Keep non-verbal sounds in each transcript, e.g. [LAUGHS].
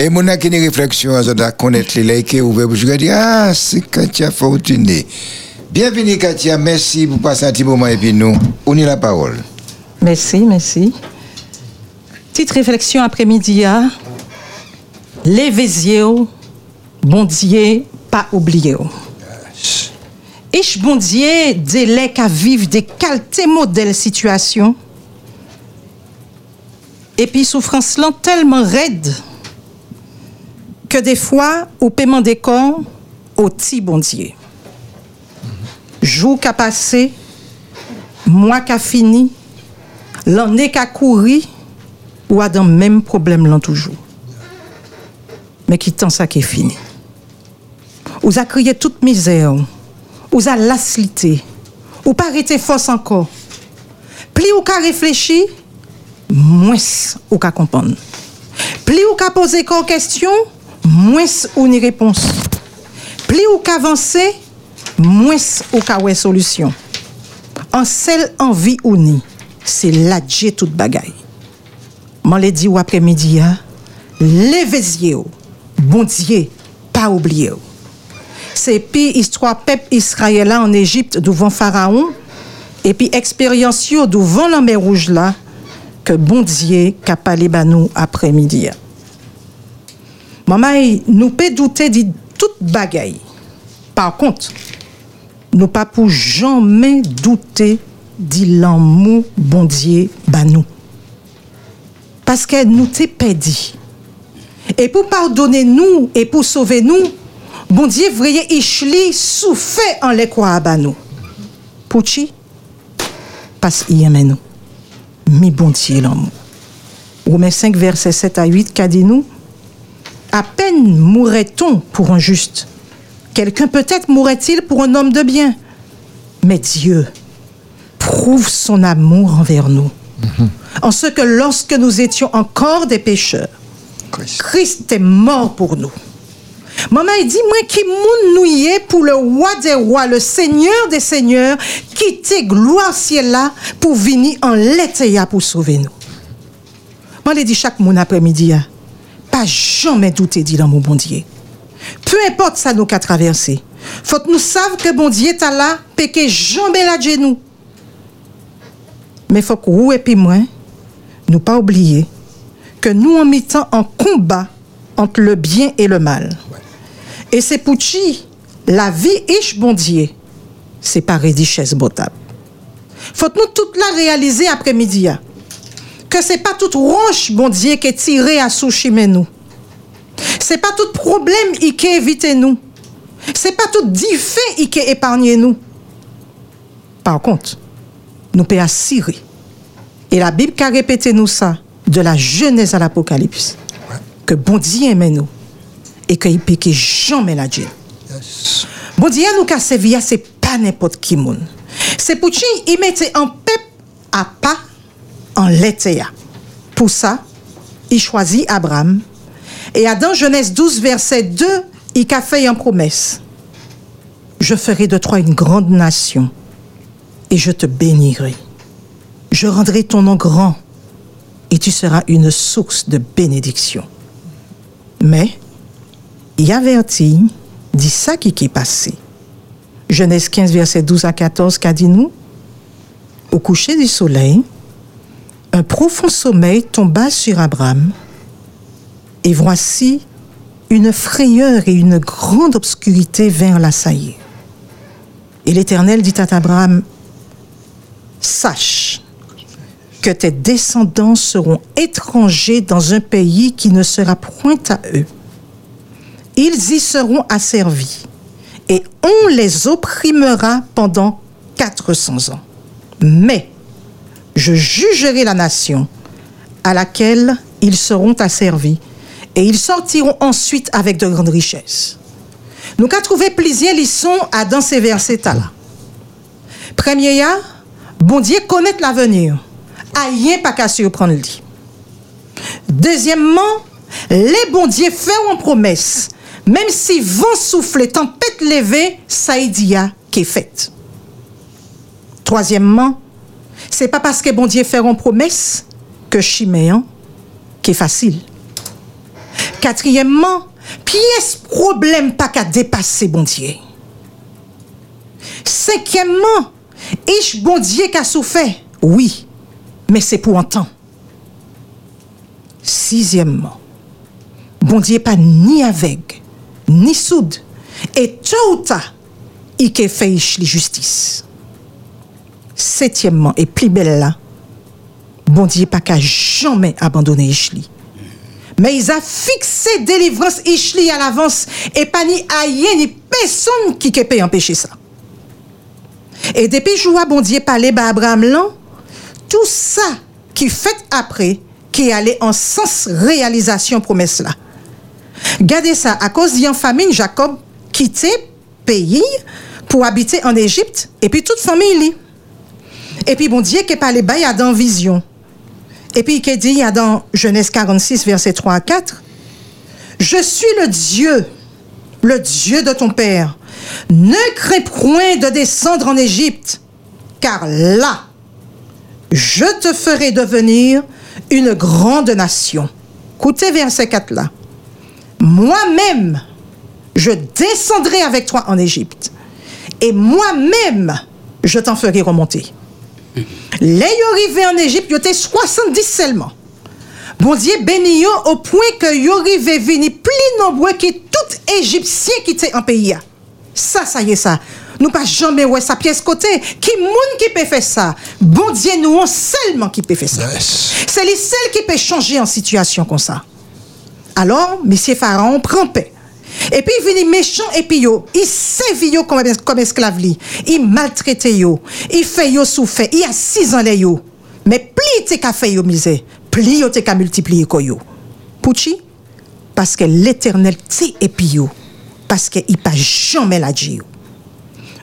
Et mon a une réflexion, doit connaître les likes ou je dis, ah, c'est Katia Fortuné. Bienvenue Katia, merci pour passer un petit moment et puis nous, on y la parole. Merci, merci. Petite réflexion après-midi, hein? les bon Dieu, pas oublié. Ich bon Dieu, délai qu'à vivre des qualités modèles situations. Et puis souffrance tellement raide que des fois, au paiement des corps, au petit bon Dieu. Jour qu'a passé, mois qu'a fini, l'année qu'a couru, ou a dans même problème là toujours. Mais qui tant ça qui fini. Ou a crié toute misère, ou a lassité, ou pas arrêté force encore. Plus ou qu'a réfléchi, moins ou qu'a comprendre. Plus ou qu'a posé question, moins ou ni réponse. Plus ou qu'a avancé, moins ou qu'a ouais solution. En seule envie ou ni, c'est l'adjet toute bagaille. M'en l'ai dit ou après-midi, levez bon Dieu, pas oublié. C'est puis histoire peuple israélien en Égypte devant Pharaon, et puis expérience devant la rouge là, que bon Dieu qu'a après-midi. Maman, nous peut douter de toute bagaille. Par contre, nous pas pour jamais douter de l'amour bon Dieu nous. Parce que nous t'es pédi. Et pour pardonner et pour sauver nous, Dieu vreye ichli souffert en les quoi à nous. Pouchi, parce qu'il aime nous. Mi bon Dieu l'amour. Romains 5, verset 7 à 8, qu'a dit nous, à peine mourrait-on pour un juste? Quelqu'un peut-être mourrait-il pour un homme de bien. Mais Dieu prouve son amour envers nous. Mhm. En ce que lorsque nous étions encore des pécheurs, Christ est mort pour nous. Maman, il dit, moi qui moun pour le roi des rois, le seigneur des seigneurs, qui gloire ciel là pour venir en l'été pour sauver nous. Moi, il dit chaque moun après-midi, hein, pas jamais douter dit dans mon bon Dieu. Peu importe ça nous qu'a traversé. Faut que nous savions que bon Dieu est là, péché jamais la nous. Mais faut que vous et puis moi, nous pas oublier que nous en mettant en combat entre le bien et le mal. Et c'est pour qui la vie ish bon Dieu, c'est pas richesse botable. Faut nous toute la réaliser après-midi que c'est pas toute roche bon Dieu qui est tiré à mais nous. C'est pas tout problème qui évite nous. C'est pas tout défait qui épargne nous. Par contre, nous pouvons assurer. Et la Bible a répété nous ça de la Genèse à l'Apocalypse. Que bon Dieu aime nous et qu'il peut jamais la Dieu. Bon Dieu nous a servi, c'est pas n'importe qui monde. C'est pour ça il mettait en peuple à pas en l'été. Pour ça, il choisit Abraham. Et dans Genèse 12, verset 2, il a fait une promesse. Je ferai de toi une grande nation et je te bénirai. Je rendrai ton nom grand et tu seras une source de bénédiction. Mais, il un dit ça qui est passé. Genèse 15, verset 12 à 14, qu'a dit nous? Au coucher du soleil, un profond sommeil tomba sur Abraham, et voici une frayeur et une grande obscurité vers l'assaillir. Et l'Éternel dit à Abraham, Sache que tes descendants seront étrangers dans un pays qui ne sera point à eux. Ils y seront asservis et on les opprimera pendant 400 ans. Mais je jugerai la nation à laquelle ils seront asservis et ils sortiront ensuite avec de grandes richesses. Nous avons trouvé plusieurs leçons à dans ces versets-là. Premier, bon Dieu connaît l'avenir rien pas qu'à surprendre. Deuxièmement, les bons dieux font promesse. Même si vent souffler, tempête levée, ça y dit qui est fait. Troisièmement, c'est pas parce que bon Dieu fait une promesse que chiméan qui est facile. Quatrièmement, pièce problème pas qu'à dépasser bon Dieu. Cinquièmement, ish bon Dieu qu'a souffert, oui, mais c'est pour un temps. Sixièmement, bon Dieu pas ni avec, ni soude, et tôt ou tard, il fait justice. Septièmement, et plus belle là, bon Dieu pas jamais abandonner Ishli. Mais ils a fixé délivrance Ishli à l'avance et pas ni aïe ni personne qui peut empêcher ça. Et depuis jour bon Dieu parler à Abraham tout ça qui fait après qui allait en sens réalisation promesse là. Gardez ça à cause d'une famine Jacob quittait pays pour habiter en Égypte et puis toute famille. Et puis bon Dieu qui parlé bas il y a dans vision. Et puis qui dit il y a dans Genèse 46 verset 3 à 4 Je suis le Dieu le Dieu de ton père. Ne crains point de descendre en Égypte, car là, je te ferai devenir une grande nation. Écoutez verset 4 là. Moi-même, je descendrai avec toi en Égypte, et moi-même, je t'en ferai remonter. Les arrivés en Égypte, étaient 70 seulement. Bon Dieu béni yo au point que yo arrivé venir plus nombreux que tout Égyptien qui était en pays. Ça, ça y est ça. Nous pas jamais ouais sa pièce côté. Qui moun qui peut faire ça? Bon Dieu nous on seulement qui peut faire ça. Yes. C'est les seuls qui peuvent changer en situation comme ça. Alors, monsieur Pharaon prend paix. Et puis, il vient méchant et puis yo, il sévit comme, comme esclave. Il maltraite yo. Il fait souffrir. Il a six ans. Mais plus te ka fait yo plus yo te ka multiplier. Pouchi? Parce que l'éternel te et. Parce qu'il pas jamais la dit yo.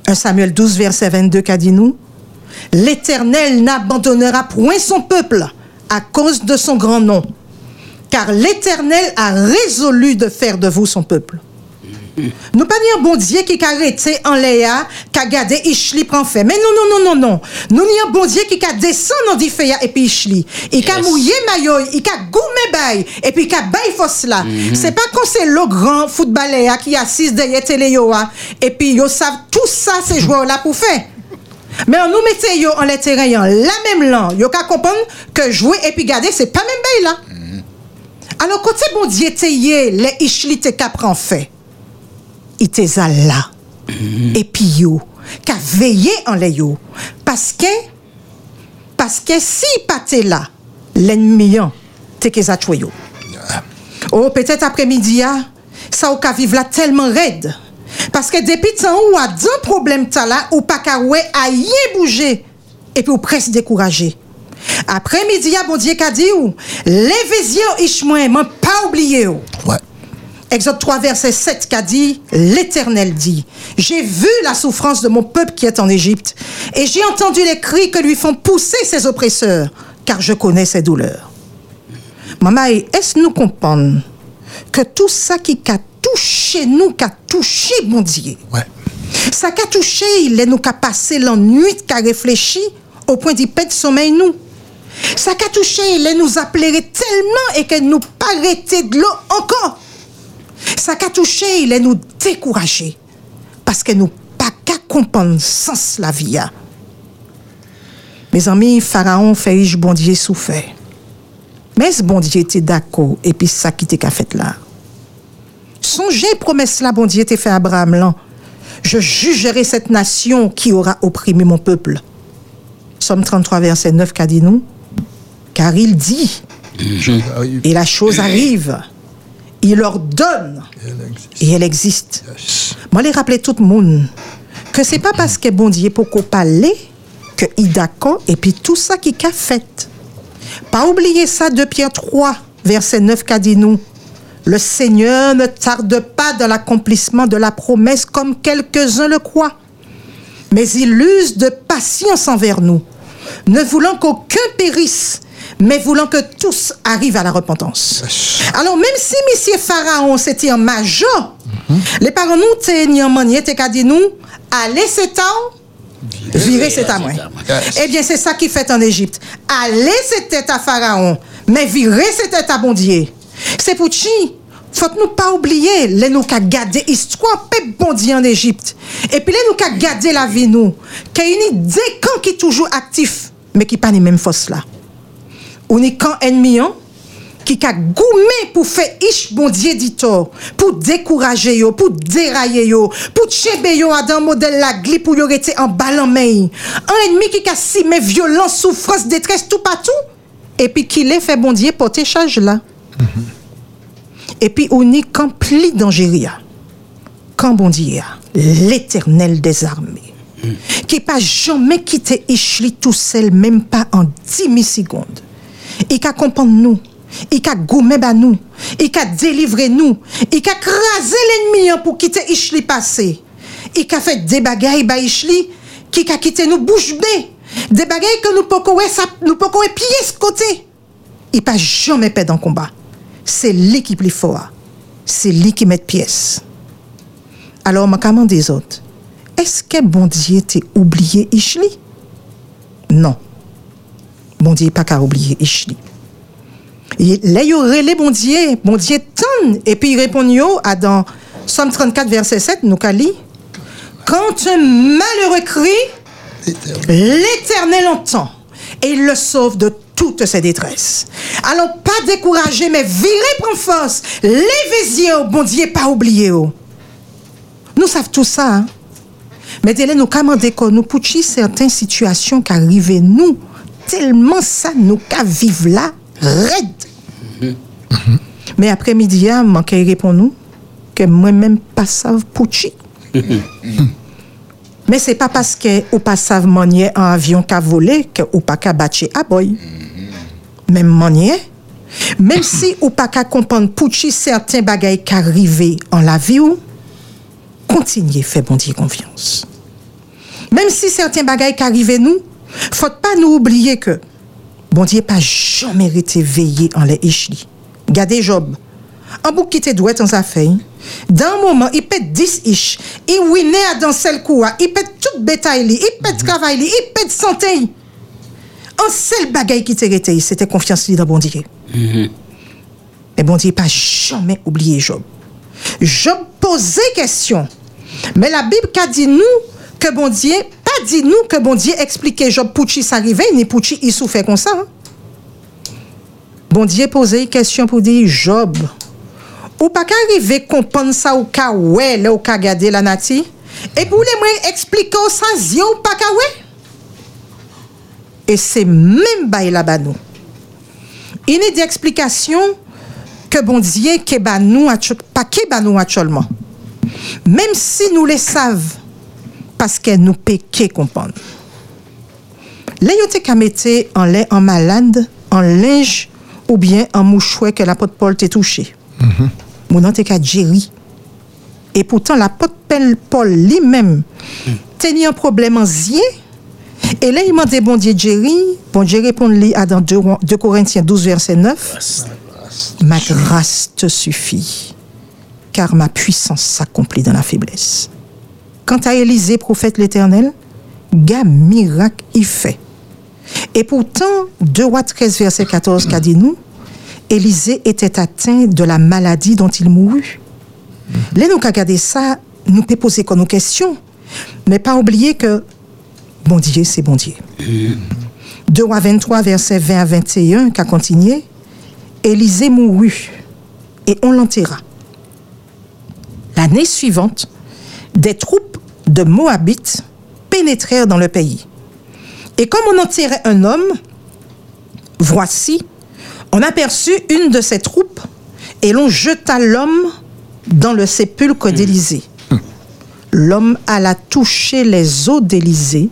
1 Samuel 12, verset 22, qu'a dit nous, L'Éternel n'abandonnera point son peuple à cause de son grand nom, car l'Éternel a résolu de faire de vous son peuple. Nous pas dire bon Dieu qui a arrêté en Léa, qui a gardé Ishli prend fait. Mais non, non, non, non, non. Nous n'y un bon Dieu qui a descendu dans Difeya et puis Ishli. Il a mouillé maillot, il a goumé bail, et puis il a bail force là. C'est pas quand c'est le grand footballeur qui assise derrière télé hein, et puis yo savent tout ça, ces joueurs là pour faire. Mais on nous mettait yo en les terrain en la même langue. Yo qu'à comprendre que jouer et puis garder, c'est pas même bail là. Alors, quand c'est bon Dieu les Ishli te ka prend fait, il te là. Et puis yo, qu'a veillé en les yo. Parce que, parce que si pas là, l'ennemi hein, te za tué yo. Oh, peut-être après-midi, ça ou ka vivre là tellement raide. Parce que depuis temps ou a d'un problème ta là, ou pas ouais a bouger. Et puis ou presque découragé. Après-midi, bon Dieu qu'a dit ou, levez-y Ishmael, m'en pas oublié ou. Ouais. Exode 3, verset 7, qu'a dit, l'Éternel dit, j'ai vu la souffrance de mon peuple qui est en Égypte, et j'ai entendu les cris que lui font pousser ses oppresseurs, car je connais ses douleurs. Maman, est-ce nous comprendre que tout ça qui a touché nous, qui a touché mon Dieu, Ouais. ça qu'a touché, il est nous qu'a passé la nuit, qu'a réfléchi, au point d'y perdre sommeil nous. Ça qu'a touché, il est nous appelé tellement et que nous arrêté de l'eau encore. Ça qu'a touché, il est nous découragé. Parce que nous pas qu'à comprendre la vie. a. Mes amis, Pharaon fait riche bon souffert. Mais ce bon Dieu était d'accord et puis ça qui qu'a fait là. Songez promesse là, bon Dieu t'est fait à Abraham là. Je jugerai cette nation qui aura opprimé mon peuple. Somme 33, verset 9, qu'a dit nous? Car il dit, et la chose arrive, il ordonne, et elle existe. Moi, les rappeler tout le monde que c'est pas parce que bon Dieu pour qu'on parler que il d'accord et puis tout ça qui qu'a fait. Pas oublier ça de Pierre 3, verset 9 qu'a dit nous. Le Seigneur ne tarde pas dans l'accomplissement de la promesse comme quelques-uns le croient, mais il use de patience envers nous, ne voulant qu'aucun périsse, mais voulant que tous arrivent à la repentance. Alors même si Monsieur Pharaon c'était un major, les parents nous t'es en qu'à dire nous, allez c'est temps, virez c'est à moi. Eh bien, c'est ça qui fait en Égypte. Allez, c'était à Pharaon, mais virez, c'était à bon Dieu. C'est pour chi, faut nous pas oublier, les nous qu'à garder histoire, pe bon Dieu en Égypte. Et puis les nous qu'à garder la vie nous, qu'il y a une idée quand qui toujours actif, mais qui pas les mêmes forces là. On est quand ennemi, hein, qui a goumé pour faire ish bon Dieu dit pour décourager yo, pour dérailler yo, pour tchebe yo à dans modèle la gli pour yo rester en ballon main. Un ennemi qui a si mais violence, souffrance, détresse tout partout. Et puis qui les fait bon Dieu porter charge là. Et puis on est pli d'Angéria. Quand bon Dieu, l'éternel des armées, qui pas jamais quitté Ishli tout seul, même pas en 10 millisecondes. Il a comprendre nous. Il a gommé ba nous. Il a délivré nous. Il a crasé l'ennemi hein, pour quitter Ishli passé. Il a fait des bagailles ba Ishli qui a quitté nous bouche bée. Des bagailles que nous pouvons nous pouvons pied ce côté. Il pas jamais perdre en combat. C'est lui qui plus fort. C'est lui qui met pièce. Alors, ma commande des autres. Est-ce que bon Dieu t'a oublié Ishli? Non. Bon Dieu pas qu'à oublier Ishli. Là, il bon Dieu, bon Dieu. Et puis il répond à dans Somme 34, verset 7, nous lire. Quand un malheureux crie, l'Éternel entend et le sauve de toutes ses détresses. Alors, pas décourager, mais virer prendre force. Levez yeux, bon Dieu, pas oublier. Nous savons tout ça. Hein? Mais nous commander que nous pouvons certaines situations qui arrivent nous, tellement ça nous qu'à vivre là, raide. Mais après-midi, hein, manqué répond nous que moi-même pas savent pouchi. Mais c'est pas parce que ou pas savent manier un avion qu'a volé que ou pas qu'a battu à boy. Même manier. Même si ou pas qu'à comprendre pouchi certains bagailles qui arrivent en la vie ou, continuez faire bon Dieu confiance. Même si certains bagailles qui arrivent nous, faut pas nous oublier que bon Dieu pas jamais été veillé en les ichli. Gardez Job. Un bouc qui doit dans sa feuille. Dans un moment, il pète 10 ish. Il winne à dans seul coup. Il pète toute bétail. Il pète travail. Il pète santé. Un seul bagaille qui te été, c'était confiance dans bon Dieu. Et bon Dieu pas jamais oublié Job. Job posait question. Mais la Bible a dit nous que bon Dieu, dit nous que bon Dieu expliquait Job pour qui s'arrivait, ni pour qui il souffrait comme ça. Hein. Bon Dieu posait une question pour dire Job, ou pas qu'arriver comprendre ça ou ka ouais, là ou ka garder la nati, et pour les moi expliquer ça, ou pas ka ouais? Et c'est même bail là-bas nous. Il y a des explications que bon Dieu que ba nous pas que ba nous actuellement. Même si nous les savons parce que nous comprendre. Là, yo te mettre en lait en malade, en linge ou bien en mouchoir que l'apôtre Paul t'a touché. Mon nom te Jerry. Et pourtant, l'apôtre Paul lui-même tenait un problème en zier et là, il m'a dit, bon Dieu, Jerry, bon Dieu répond lui à dans 2, Corinthiens 12, verset 9. Ma grâce te suffit, car ma puissance s'accomplit dans la faiblesse. Quant à Élisée, prophète l'Éternel, gars miracle il fait. Et pourtant, 2 rois 13, verset 14, qu'a dit nous, Élisée était atteint de la maladie dont il mourut. Là, nous, regardé ça, nous peut poser comme nos questions, mais pas oublier que Bon Dieu, c'est bon Dieu. 2 rois 23, verset 20 à 21, qui a continué. Élisée mourut et on l'enterra. L'année suivante, des troupes de Moabites pénétrèrent dans le pays. Et comme on enterrait un homme, voici, on aperçut une de ces troupes et l'on jeta l'homme dans le sépulcre d'Élysée. L'homme alla toucher les eaux d'Élysée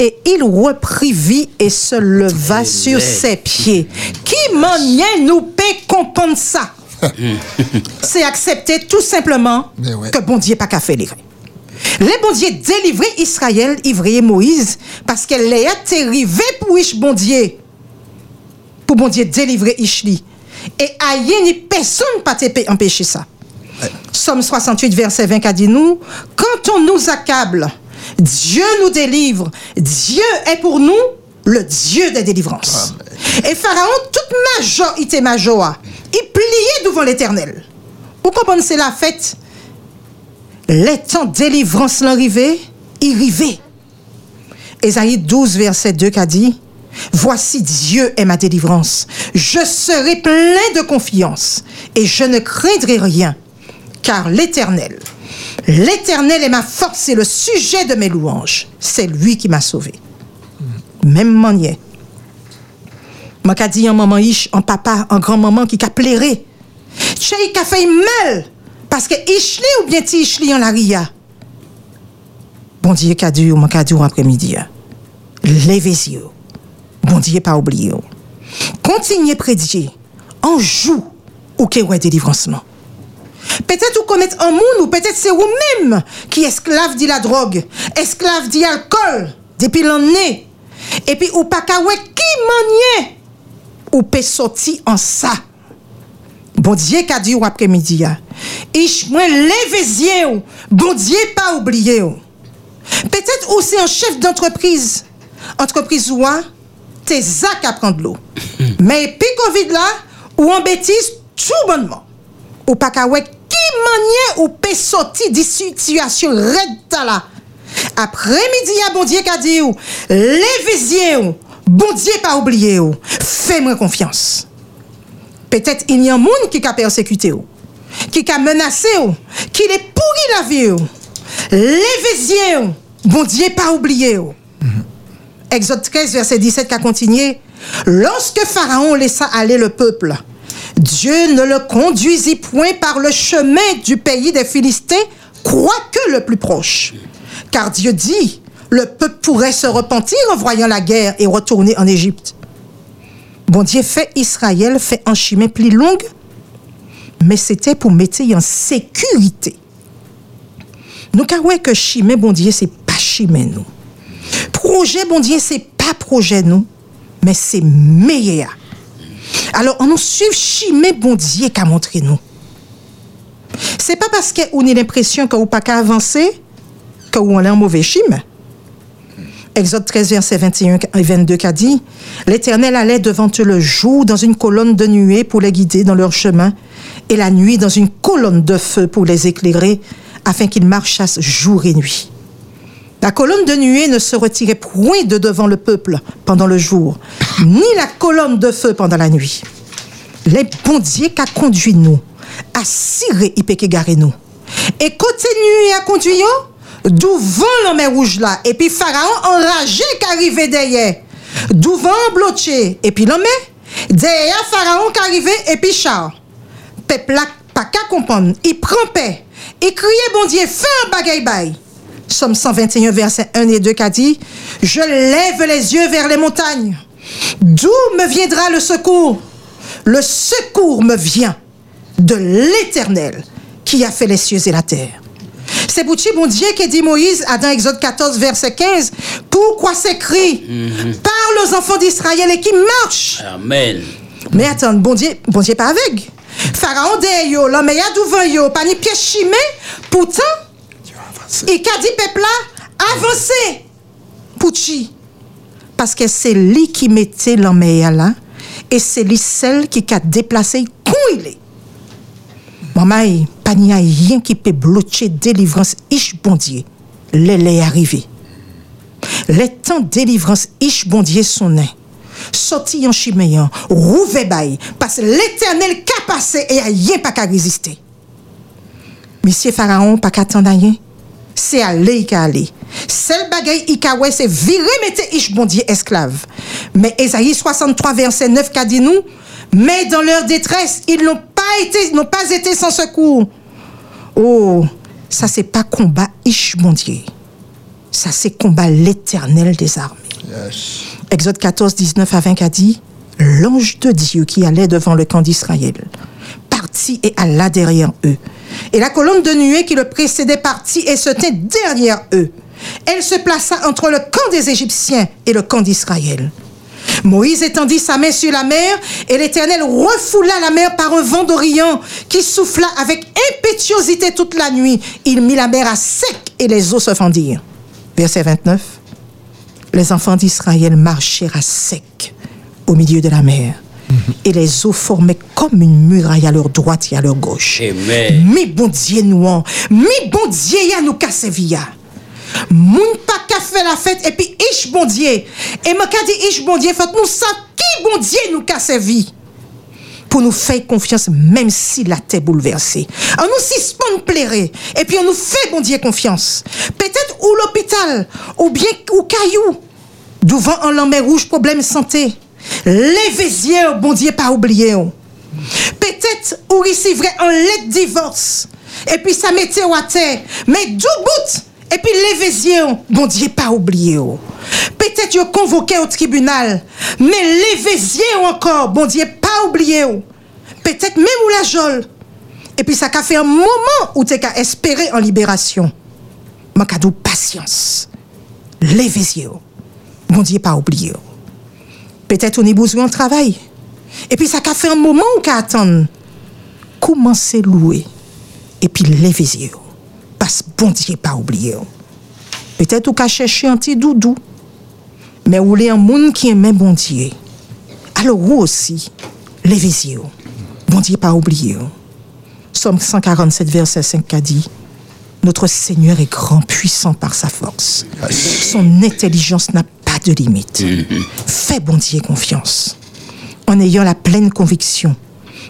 et il reprit vie et se leva sur ses pieds. Qui maniait nous peut comprendre ça? [LAUGHS] C'est accepter tout simplement que bon Dieu pas qu'à faire les Les bon Dieu délivré Israël, Ivrier Moïse, parce qu'elle est arrivé pour Ish bon Dieu. Pour bon Dieu délivrer Ishli. Et aïe, ni personne pas empêcher ça. Somme 68, verset 20 a dit nous, quand on nous accable, Dieu nous délivre. Dieu est pour nous le Dieu des délivrances. Et Pharaon, toute major, il était major, il pliait devant l'éternel. Vous comprenez, c'est la fête. Les temps de délivrance l'arrivée, il rivait. Ésaïe 12, verset 2 qui a dit, Voici Dieu est ma délivrance. Je serai plein de confiance et je ne craindrai rien, car l'Éternel, l'Éternel est ma force et le sujet de mes louanges. C'est lui qui m'a sauvé. Même manière. Moi qui dit un maman ish, un papa, un grand-maman qui a pleuré. Chez qui a fait mal parce que ishli ou bien ti ishli en la ria. Bon Dieu qu'a dit ou moi qu'a dit après-midi. Levez yeux. Bon Dieu pas oublié. Continuez prédiger. En joue ou que ouais délivrancement. Peut-être vous connaissez un monde ou peut-être c'est vous-même qui esclave dit la drogue, esclave dit alcool depuis l'année. Et puis ou pas qui manier ou pe soti an sa. Bon diye ka di ou apre midi ya. Ich mwen leve zye ou, bon diye pa oubliye ou. Petet ou se an chef d'entreprise, entreprise ou an, te zak apren de l'ou. [CLEARS THROAT] Men pi kovid la, ou an betis tout bonman. Ou pa ka wek ki manye ou pe soti di situasyon red ta la. Apre midi ya bon diye ka di ou, leve zye ou, bon Dieu pas oublié ou, fais-moi confiance. Peut-être il y a un monde qui a persécuté qui a menacé qui est pourri la vie ou. Levez bon Dieu pas oublié ou. Exode 13, verset 17 qui a continué. Lorsque Pharaon laissa aller le peuple, Dieu ne le conduisit point par le chemin du pays des Philistins, quoique le plus proche. Car Dieu dit, le peuple pourrait se repentir en voyant la guerre et retourner en Égypte. Bon Dieu fait Israël fait un chemin plus long, mais c'était pour mettre en sécurité. Nous avons que chemin, bon Dieu, c'est pas chemin nous. Projet, bon Dieu, c'est pas projet nous, mais c'est meilleur. Alors, on nous suit chemin, bon Dieu, qu'a montré nous. C'est pas parce qu'on a l'impression qu'on n'a pas qu'à avancer qu'on est en mauvais chemin. Exode 13, verset 21 et 22 qu'a dit L'Éternel allait devant eux le jour dans une colonne de nuée pour les guider dans leur chemin, et la nuit dans une colonne de feu pour les éclairer, afin qu'ils marchassent jour et nuit. La colonne de nuée ne se retirait point de devant le peuple pendant le jour, [COUGHS] ni la colonne de feu pendant la nuit. Les bon Dieu qu'a conduit nous, à cirer et nous. Et côté nuit a conduit d'où vent la rouge là, et puis Pharaon enragé qu'arrivait derrière. D'où vent bloqué, et puis l'homme, derrière Pharaon qu'arrivait, et puis char. Peuple pas qu'à comprendre, il prend paix, il criait bon Dieu, fais un bagaille bail. Somme 121, verset 1 et 2 qu'a dit, je lève les yeux vers les montagnes. D'où me viendra le secours? Le secours me vient de l'Éternel qui a fait les cieux et la terre. C'est pour bon Dieu qui dit Moïse dans Exode 14, verset 15, pourquoi s'écrit mm Parle aux enfants d'Israël et qui marchent. Amen. Mais attends, bon Dieu, bon Dieu pas avec. Pharaon de yo, l'homme y a yo, pas ni pièce chimé, pourtant, et qu'a dit peuple là, avancez. Pouchi. Parce que c'est lui qui mettait l'homme là, et c'est lui celle qui a déplacé où il est. Maman, pas n'y a rien qui peut bloquer délivrance ish bon Dieu. est arrivé. Les temps délivrance ish bon Dieu sont nés. Sorti en chiméan, rouvé bail, parce que l'éternel qu'a passé et a rien pas qu'à résister. Monsieur Pharaon, pas qu'à attendre rien. C'est aller, il aller. Seul bagay ikawe, c'est virer mettre ish bon Dieu esclave. Mais Esaïe 63, verset 9, qu'a dit nous, mais dans leur détresse, ils n'ont pas été, n'ont pas été sans secours. Oh, ça c'est pas combat Ish mon Dieu. Ça c'est combat l'éternel des armées. Exode 14, 19 à 20 a dit, l'ange de Dieu qui allait devant le camp d'Israël partit et alla derrière eux. Et la colonne de nuée qui le précédait partit et se tint derrière eux. Elle se plaça entre le camp des Égyptiens et le camp d'Israël. Moïse étendit sa main sur la mer, et l'Éternel refoula la mer par un vent d'Orient qui souffla avec impétuosité toute la nuit. Il mit la mer à sec et les eaux se fendirent. Verset 29. Les enfants d'Israël marchèrent à sec au milieu de la mer, Et les eaux formaient comme une muraille à leur droite et à leur gauche. Amen. Mi bon Dieu nous, mi bon Dieu nous ya. Moun pas ka fait la fête et puis ich bon Dieu. Et me ka dit ich bon Dieu, nous sa qui bon nous ka servi. Pour nous faire confiance même si la terre bouleversée. On nous suspend plairait et puis on nous fait bon Dieu confiance. Peut-être ou l'hôpital ou bien ou caillou. Devant un lamé rouge problème santé. Levez yeux, bon Dieu pas oublié. oh. Peut-être ou recevrait un lait de divorce. Et puis ça mettait à terre. Mais du bout. Et puis yeux, bon Dieu pas oublié. Peut-être vous convoqué au tribunal. Mais yeux encore, bon Dieu pas oublié. Peut-être même ou la jole. Et puis ça a fait un moment où tu as espéré en libération. Mais cadeau patience. Yeux. Bon Dieu pas oublié. Peut-être on est besoin de travail. Et puis ça a fait un moment où qu'à attendre. Commencez louer. Et puis levez yeux. Parce que bon Dieu pas oublié. oh. Peut-être ou qu'à chercher un petit doudou. Mais ou est un monde qui aime bon Dieu. Alors vous aussi, levez yeux. Bon Dieu pas oublié. oh. Somme 147, verset 5 a dit Notre Seigneur est grand, puissant par sa force. Son intelligence n'a pas de limite. Fais bon Dieu confiance, en ayant la pleine conviction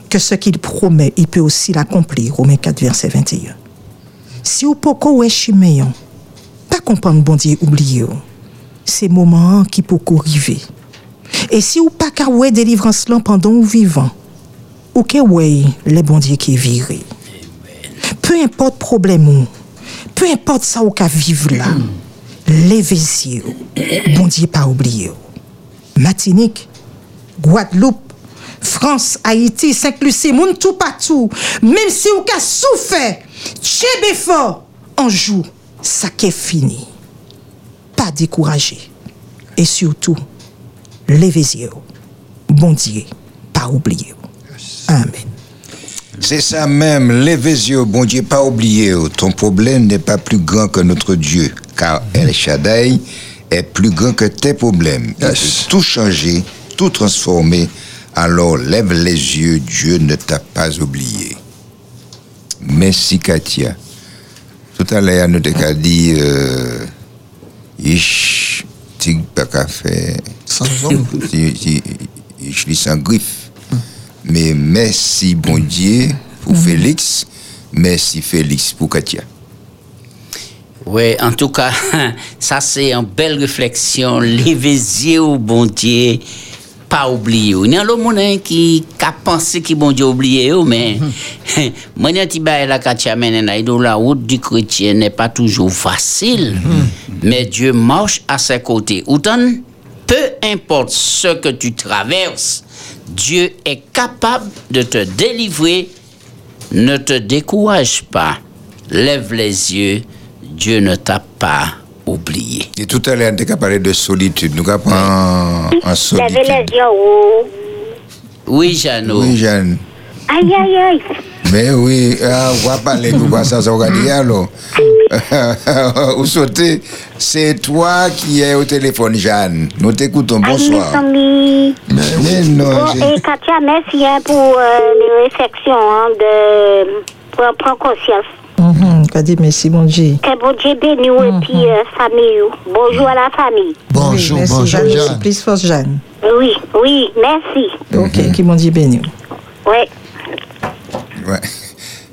que ce qu'il promet, il peut aussi l'accomplir. Romains 4, verset 21. Si ou poko wè chimè yon, pa kompan bondye oubliye ou. Se moman an ki poko rive. E si ou pa ka wè delivran slan pandan ou vivan, ou ke wè le bondye ki vire. Pe import problem ou, pe import sa ou ka vive la, leve zye ou, bondye pa oubliye ou. Matinik, Guadeloupe, Frans, Haiti, Saint-Lucie, moun tou patou, mèm si ou ka soufe, tchébé fort, un jour, ça qu'est fini. Pas découragé. Et surtout, levez yeux, bon Dieu, pas oublié. Amen. C'est ça même, levez les yeux, bon Dieu, pas oublier, ton problème n'est pas plus grand que notre Dieu, car El Shaddai est plus grand que tes problèmes. Il Yes. peut tout changer, tout transformer, alors lève les yeux, Dieu ne t'a pas oublié. Merci Katia. Tout à l'heure, nous t'avons dit, euh, tig pas. Sans [LAUGHS] je lis sans griffe. Mais merci, bon Dieu, pour Félix. Merci, Félix, pour Katia. Oui, en tout cas, [LAUGHS] ça c'est une belle réflexion. Yeux au bon Dieu, pas oublier. Il y a hein, qui a pensé que bon Dieu oublié, mais moi, je dis la la route du chrétien n'est pas toujours facile, mais Dieu marche à ses côtés. Autant, peu importe ce que tu traverses, Dieu est capable de te délivrer. Ne te décourage pas. Lève les yeux. Dieu ne t'a pas oublié. Et tout à l'heure, on a parlé de solitude. Nous avons en, solitude. les yeux haut. Oui, Jeannot. Oui, Jeanne. Aïe, aïe, aïe. Mais oui, ah, on va parler voir ça, ça va dire alors. [LAUGHS] Ou sauter, c'est toi qui es au téléphone, Jeanne. Nous t'écoutons. Mes Bonsoir. amis. Mais non, Bon, j'ai- et Katia, merci hein, pour euh, les réflexions hein, de, pour prendre conscience. Mhm, qu'a dit merci, mon Dieu. Que bon Dieu bénisse et puis euh, famille. ou. Bonjour à la famille. Bonjour, bonjour, Jeanne. Jeanne. Plus force, Jeanne. Oui, oui, merci. Ok, qui m'ont dit béni. Oui. Ouais.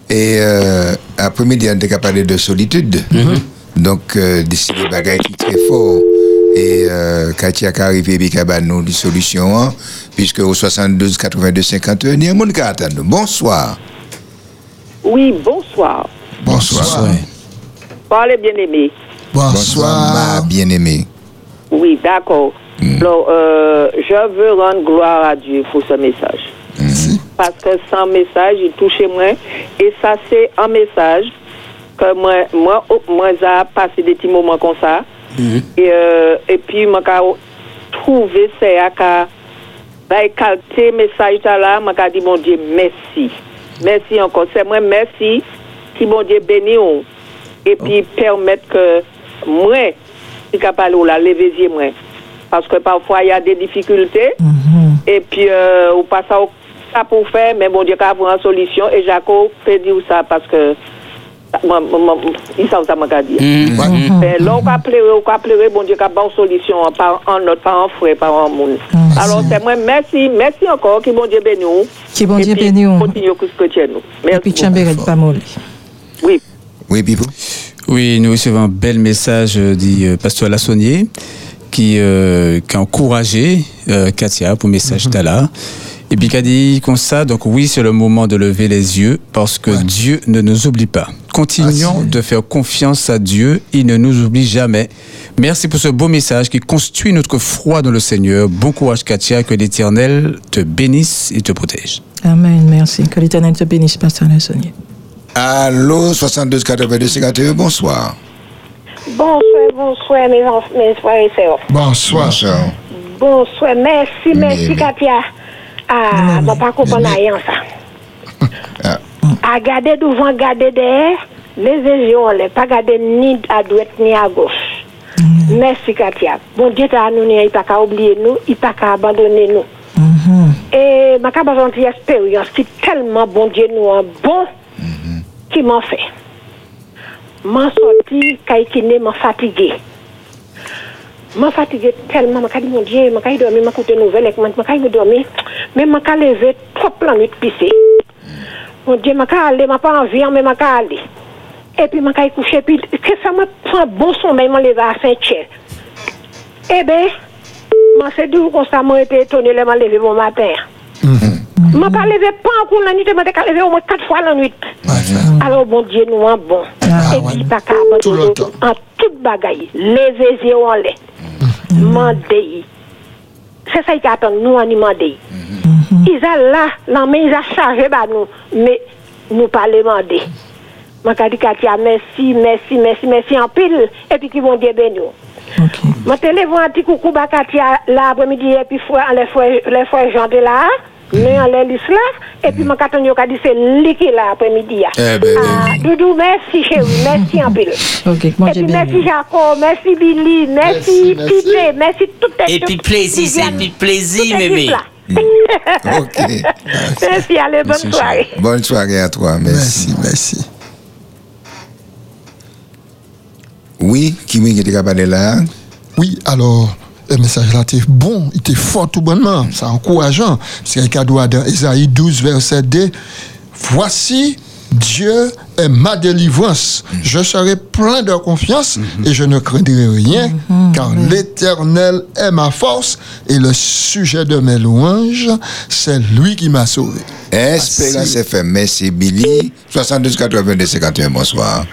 Et euh, après-midi, on a parlé de solitude. Donc, euh, d'ici les bagages très fort. Et euh, Katia qui arrive et qui a nous des solutions, hein, puisque au 72 82 51, il y a un monde qui attend. Bonsoir. Oui, bonsoir. Bonsoir. Parlez bien aimé. Bonsoir, Bonsoir. ma bien-aimée. Oui, d'accord. Alors, euh, je veux rendre gloire à Dieu pour ce message. Parce que sans message, il touche moi. Et ça, c'est un message que moi, moi, oh, moi, j'ai passé des petits moments comme ça. Et, euh, et puis, moi, trouvé ça, qu'à bah, qualité message là, j'ai dit, mon Dieu, merci. Merci encore. C'est moi, merci, qui, mon Dieu, bénit. Et puis, permettre que moi, si capable ou la lever yeux, moi. Parce que parfois, il y a des difficultés. Et puis, euh, ou pas ça, ça pour faire, mais bon Dieu, avoir une solution. Et Jaco fait dire ça parce que. Moi, moi, moi, il ça, ça m'a dit. Mhm. Mais là, on va pleurer, on va pleurer, bon Dieu, avoir une solution par un autre, par un frère, par un monde. Alors, c'est moi, merci, merci encore, qui bon Dieu bénisse nous. Qui bon Et Dieu puis, bénisse nous. Continue que ce que tu es nous. Et Merci. puis, beaucoup. Chambéry, pas. Oui. Oui, Pipo Oui, nous recevons un bel message euh, du euh, pasteur Lassonnier qui, euh, qui a encouragé euh, Katia pour le message mm. Et puis qui a dit comme ça, donc oui, c'est le moment de lever les yeux parce que Dieu ne nous oublie pas. Continuons de faire confiance à Dieu, il ne nous oublie jamais. Merci pour ce beau message qui construit notre foi dans le Seigneur. Bon courage Katia, que l'Éternel te bénisse et te protège. Amen, merci. Que l'Éternel te bénisse, Pasteur Lassonnier. Allô, 72 82 51, bonsoir. Bonsoir, bonsoir, mes, mes frères et sœurs. Bonsoir. Bonsoir. Bonsoir, merci, merci. Katia. Ah, je ne pas comprendre rien, ça? [LAUGHS] Ah. À garder devant, garder derrière, les yeux en l'air, pas garder ni à droite ni à gauche. Merci, Katia. Bon Dieu, t'a nous, il pas qu'à oublier nous, il pas qu'à abandonner nous. Et ma capacité expérience qui tellement bon Dieu nous un bon qui m'en fait? M'en sorti, quand m'a fatigué. M'a fatigué tellement, m'a dit mon Dieu, m'a dit dormir, m'a écouté nouvelle, m'a dit dormir, mais m'a levé pisser. Mon Dieu, m'a aller, m'a pas envie, mais m'a aller. Et puis m'a couché, puis que ça m'a bon sommeil, m'a levé à Saint-Thiel. Eh m'a dire comme ça, m'a été étonné, m'a levé mon matin. M'a pas levé pas en cours la nuit, m'a été levé au moins quatre fois la nuit. Alors, bon Dieu, nous en bon. Et puis, pas qu'à Tout le abandonner temps. en toute bagaille. Les yeux en l'air. Mandé. C'est ça qui attend nous en mandé. Ils ont là, la main, ils ont chargé bah nous, mais nous pas les demander. Je dit Katia, merci, merci, merci, merci en pile, et puis qui vont dire ben nous. OK. Je téléphone un petit coucou à Katia l'après-midi, et puis les frères les frères là, mais en l'air là, et puis je dit c'est lui qui est là l'après-midi. Eh ben, Ah, Doudou, merci chérie, merci en pile. [LAUGHS] OK, Et Dieu puis merci. Jacob, merci Billy, Merci, merci merci. Merci toute Et puis plaisir, c'est puis plaisir, mémé. [LAUGHS] Ok. Merci, allez, bonne soirée. Bonne soirée à toi, merci. Merci, merci. Oui, qui m'a été capable de là Oui, alors, le message là était bon, il était fort tout bonnement, c'est encourageant. C'est un cadeau dans Ésaïe 12, verset 2. Voici, Dieu est ma délivrance. Je serai plein de confiance et je ne craindrai rien, car l'Éternel est ma force et le sujet de mes louanges, c'est lui qui m'a sauvé. Espérance FM, merci Billy. 72 82 51, bonsoir.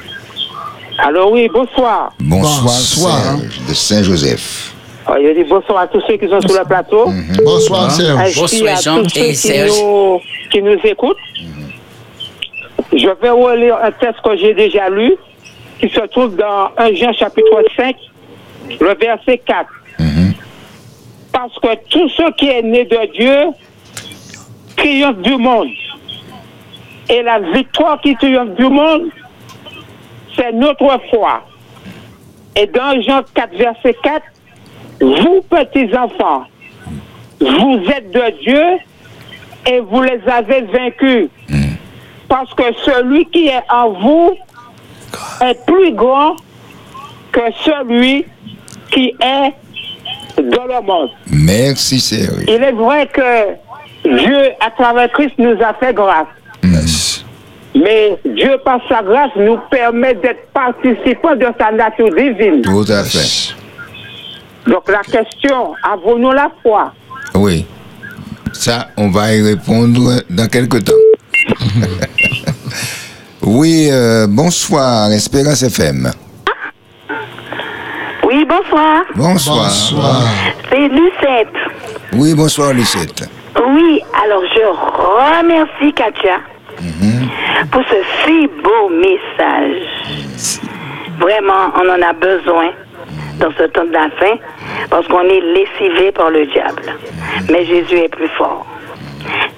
Alors oui, bonsoir. Bonsoir, Bonsoir. Serge de Saint-Joseph. Euh, Je dis bonsoir à tous ceux qui sont sur le plateau. Bonsoir, Serge. Ainsi Bonsoir, à Jean tous ceux et qui Serge. nous, qui nous écoutent. Je vais relire un texte que j'ai déjà lu, qui se trouve dans 1 Jean chapitre 5, le verset 4. Parce que tout ce qui est né de Dieu triomphe du monde. Et la victoire qui triomphe du monde, c'est notre foi. Et dans Jean 4, verset 4, vous petits-enfants, vous êtes de Dieu et vous les avez vaincus. Parce que celui qui est en vous est plus grand que celui qui est dans le monde. Merci Serge. Il est vrai que Dieu, à travers Christ, nous a fait grâce. Mais Dieu, par sa grâce, nous permet d'être participants de sa nature divine. Tout à fait. Donc la question, avons-nous la foi? Oui. Ça, on va y répondre dans quelques temps. [LAUGHS] oui, euh, bonsoir, Espérance FM. Oui, bonsoir. Bonsoir. Bonsoir. C'est Lucette. Oui, bonsoir, Lucette. Oui, alors je remercie Katia pour ce si beau message. Vraiment, on en a besoin dans ce temps de la fin parce qu'on est lessivé par le diable. Mais Jésus est plus fort.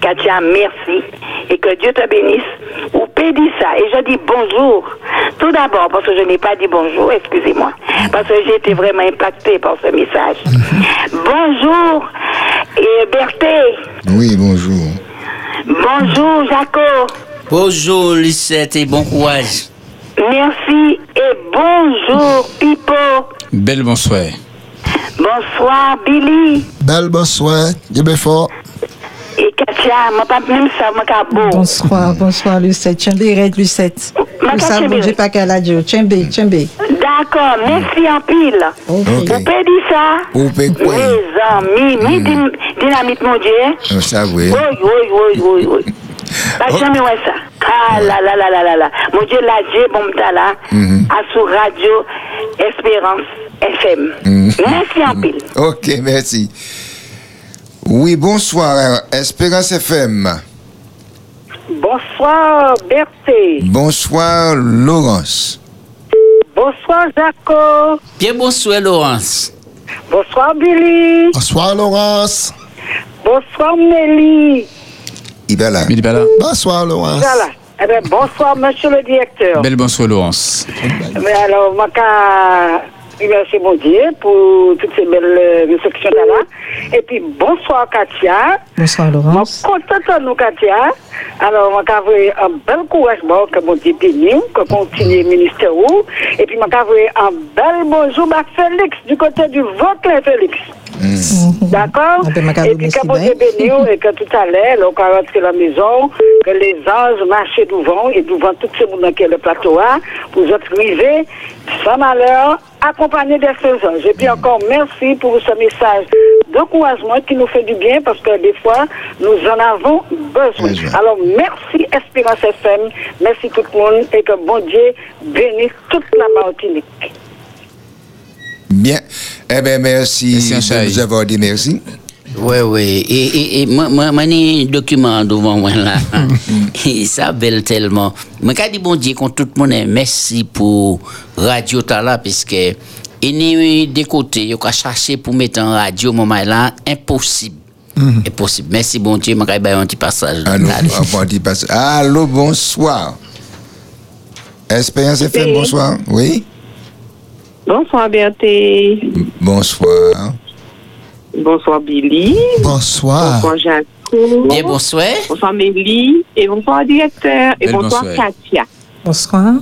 Katia, merci et que Dieu te bénisse ou pédis ça. Et je dis bonjour. Tout d'abord, parce que je n'ai pas dit bonjour, excusez-moi, parce que j'ai été vraiment impactée par ce message. [LAUGHS] Bonjour et Berthé. Oui, bonjour. Bonjour, Jaco. Bonjour, Lucette, et bon courage. Merci et bonjour, Pipo. Belle bonsoir. Bonsoir, Billy. Belle bonsoir. Est fort. Et Katia, moi pas même ça, pas beau. Bonsoir, bonsoir, Lucette. Tchembe, Red, Lucette. Ma Vous savez, Tchembe. j'ai pas qu'à la dire. Tchembe, Tchembe. D'accord, merci en pile. Vous pouvez dire ça? Ou peut quoi? Mes amis, mi dim- dynamite mon Dieu. On savait. Oui, oui, oui, oui, oui. Pas jamais ouais ça. Ah là là là là là là. Mon Dieu, la Dieu, bon m'ta là. À sous radio Espérance FM. Merci en pile. Ok, merci. Oui, bonsoir, Espérance FM. Bonsoir, Berthé. Bonsoir, Laurence. Bonsoir, Jaco. Bien bonsoir, Laurence. Bonsoir, Billy. Bonsoir, Laurence. Bonsoir, Nelly. Bonsoir, Laurence. Voilà. Eh bien, bonsoir, monsieur le directeur. Belle bonsoir, Laurence. Mais alors, moi, qu'à remercier mon Dieu pour toutes ces belles euh, réflexions là. Et puis, bonsoir, Katia. Bonsoir, Moi, Laurence. content de nous, Katia. Alors, qu'à avoir un bel courage, bon, que mon Dieu bénisse, que continue le ministère. où. Et puis, qu'à avoir un bel bonjour à Félix, du côté du Vauclin, Félix. D'accord? Ah ben, Et puis, que mon. Dieu bénisse, et que tout à l'heure, on va rentrer à la maison, que les anges marchent devant, et devant tout ce monde qui est le plateau, pour vous arriver, sans malheur, accompagné des ces anges. Et puis encore, merci pour ce message d'encouragement qui nous fait du bien, parce que des fois, nous en avons besoin. Alors, merci Espérance FM, merci tout le monde, et que bon Dieu bénisse toute la Martinique. Bien. Eh bien, merci Merci, de nous avoir dit merci. Ouais, ouais. Et, et, et moi, moi, moi, j'ai un document devant moi là. [LAUGHS] et ça belle tellement. Quand dit bon Dieu, qu'on tout le monde est merci pour Radio Tala, puisque il y a des côtés, il y a chercher pour mettre en radio, moment là, impossible. Impossible. Merci bon Dieu, moi, j'ai un petit passage. Allô, Allez. on va dire pas ça. Allô, bonsoir. Espérance FM, Oui. bonsoir. Oui. Bonsoir Berthé, Bonsoir. bonsoir Billy, Bonsoir. Jaco, Bien, bonsoir. bonsoir Mélie, et bonsoir directeur, et Belle bonsoir bonsoir. Katia. Bonsoir.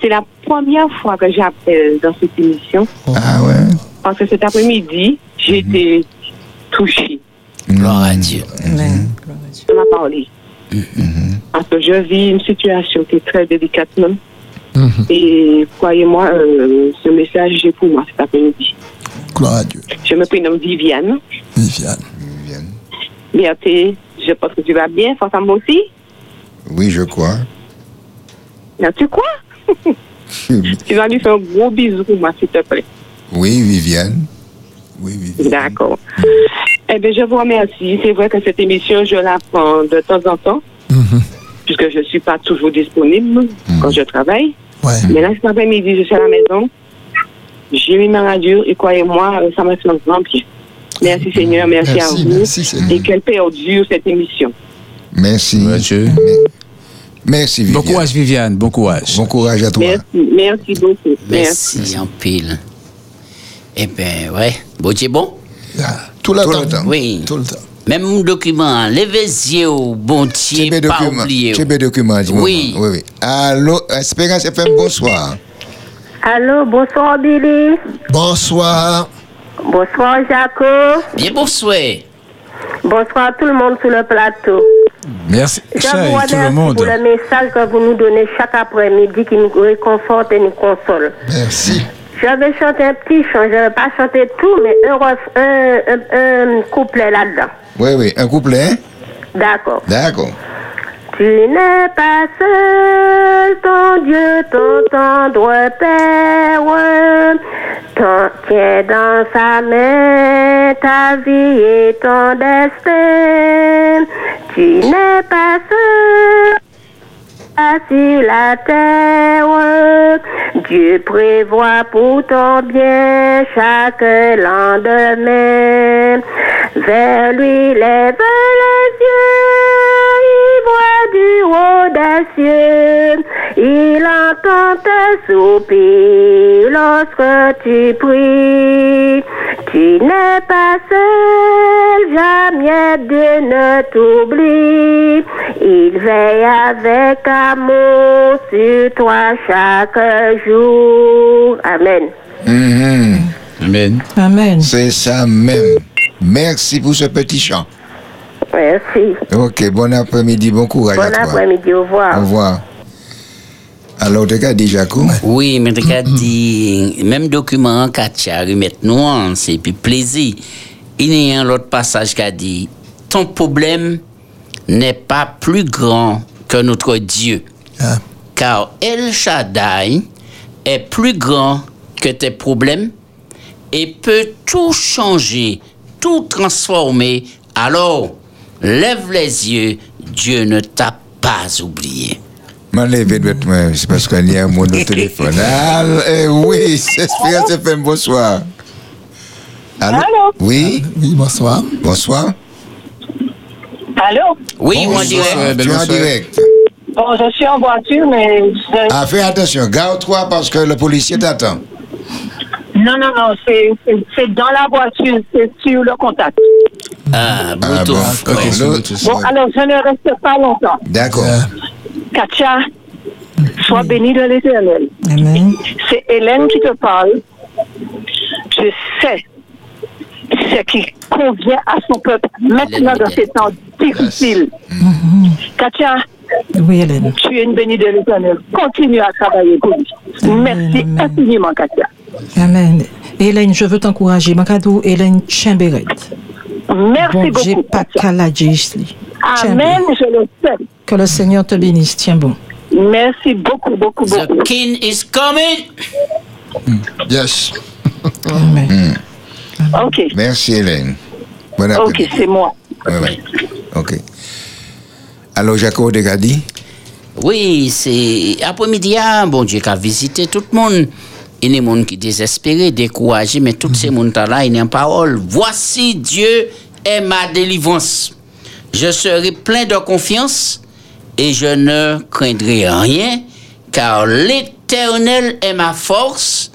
C'est la première fois que j'appelle dans cette émission Ah ouais? parce que cet après-midi, j'ai été touchée. Gloire à Dieu. Amen. On m'a parlé. Parce que je vis une situation qui est très délicate même. Et croyez-moi, euh, ce message, j'ai pour moi cet après-midi. Gloire à Dieu. Je me prénomme Viviane. Viviane. Viviane. Berthé, je pense que tu vas bien, moi aussi? Oui, je crois. Là, tu quoi [LAUGHS] Tu vas lui faire un gros bisou pour moi, s'il te plaît. Oui, Viviane. Oui, Viviane. D'accord. Eh bien, je vous remercie. C'est vrai que cette émission, je la prends de temps en temps, puisque je ne suis pas toujours disponible quand je travaille. Ouais. Mais là, cet après-midi, je suis à la maison. J'ai mis ma radio et croyez-moi, euh, ça m'a fait un grand bien. Merci Seigneur, merci, Merci, à vous. merci, Seigneur. Et quelle perdure cette émission. Merci. Dieu. Merci, Viviane. Bon courage, Viviane. Bon courage. Bon courage à toi. Merci, merci beaucoup. Merci. Merci en pile. Eh bien, ouais. Bon Dieu, bon? Ah, Tout le Tout temps. le temps. Oui. Tout le temps. Même mon document, levez les yeux, bon Dieu, pas. Chebe document, dis-moi. Oui. Oui, oui. Allô, Espérance FM, bonsoir. Allô, bonsoir Billy. Bonsoir. Bonsoir Jaco. Bien bonsoir. Bonsoir tout le monde sur le plateau. Merci. Vous tout le monde. pour le message que vous nous donnez chaque après-midi qui nous réconforte et nous console. Merci. Je vais chanter un petit chant, je ne vais pas chanter tout, mais un, un, un- un couplet là-dedans. Oui, oui. Un couplet, hein? D'accord. D'accord. Tu n'es pas seul, ton Dieu, ton tendre Père, ton, tient dans sa main ta vie et ton destin. Tu n'es pas seul sur la terre. Dieu prévoit pour ton bien chaque lendemain. Vers lui lève les yeux, il voit du haut cieux. Il entend tes soupirs lorsque tu pries. Tu n'es pas seul, jamais Dieu ne t'oublie. Il veille avec amour sur toi chaque jour. Amen. Mhm. Amen. Amen. C'est ça même. Merci pour ce petit chant. Merci. Ok, bon après-midi, bon courage Bon à toi. après-midi, au revoir. Au revoir. Alors, tu as dit, Jaco Oui, mais tu as dit, même document, Katia, remettre nuance et puis plaisir. Il y a un autre passage qui a dit, ton problème n'est pas plus grand que notre Dieu. Ah. Car El Shaddai est plus grand que tes problèmes et peut tout changer, tout transformer. Alors, lève les yeux, Dieu ne t'a pas oublié. M'enlève vêtements, c'est parce qu'on y a un mot au téléphone. [LAUGHS] Ah, eh oui, c'est Espérance FM, bonsoir. Allô? Allô? Oui, Oui, bonsoir. bonsoir. Allô? Oui, on es en direct. Bon, je suis en voiture, mais... je- Ah, fais attention, garde-toi parce que le policier t'attend. Non, non, non, c'est dans la voiture, c'est sur le contact. Ah, Ah, bon, ouais. Bon, alors, je ne reste pas longtemps. D'accord. Katia, sois bénie de l'éternel. Amen. C'est Hélène qui te parle. Je sais ce qui convient à son peuple maintenant dans ces temps difficiles. Katia, Oui, Hélène. tu es une bénie de l'éternel. Continue à travailler pour lui. Merci Amen. infiniment, Katia. Amen. Hélène, je veux t'encourager. Makadou, Hélène Chamberet. Merci Bon beaucoup. Amen, je le sais. Que le Seigneur te bénisse. Tiens bon. Merci beaucoup, beaucoup, The beaucoup. king is coming. Yes. Amen. Ok, Merci, Hélène. Bon ok, c'est moi. Ouais, ouais. Ok. Alors, Jaco, dit Oui, c'est après-midi, ah, bon Dieu, qui a visité tout le monde. Il y a des gens qui désespérés, découragés, mais tous ces gens-là, ils ont une parole. Voici Dieu est ma délivrance. Je serai plein de confiance et je ne craindrai rien, car l'Éternel est ma force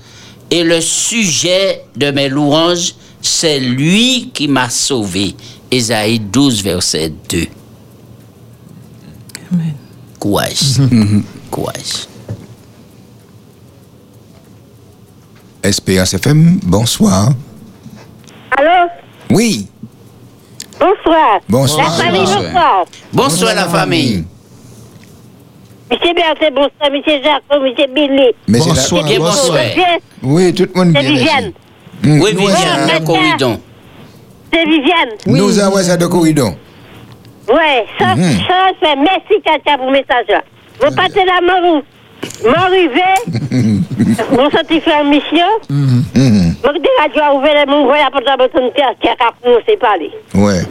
et le sujet de mes louanges, c'est lui qui m'a sauvé. Ésaïe 12, verset 2. Amen. Courage. Courage. Espérance FM, bonsoir. Allô? Oui, Bonsoir. Bonsoir. La famille, Bonsoir. bonsoir. Bonsoir la famille. Monsieur Berthe, bonsoir. Monsieur Jacques, monsieur Billy. mais c'est Bonsoir. la... Bonsoir. Oui, tout le monde C'est bien. Viviane. merci. Mm, Oui, Viviane, corridon. C'est Viviane. Nous avons ça de corridon. Ouais, ça, Mhm. ça, c'est merci, Katia, pour le message là. Vous partez là, vous m'arrivez, [LAUGHS] vous sentez faire mission, Mhm. vous dites radio a ouvert mots, voilà, pour bonne terre, qui a commencé à parler. Ouais.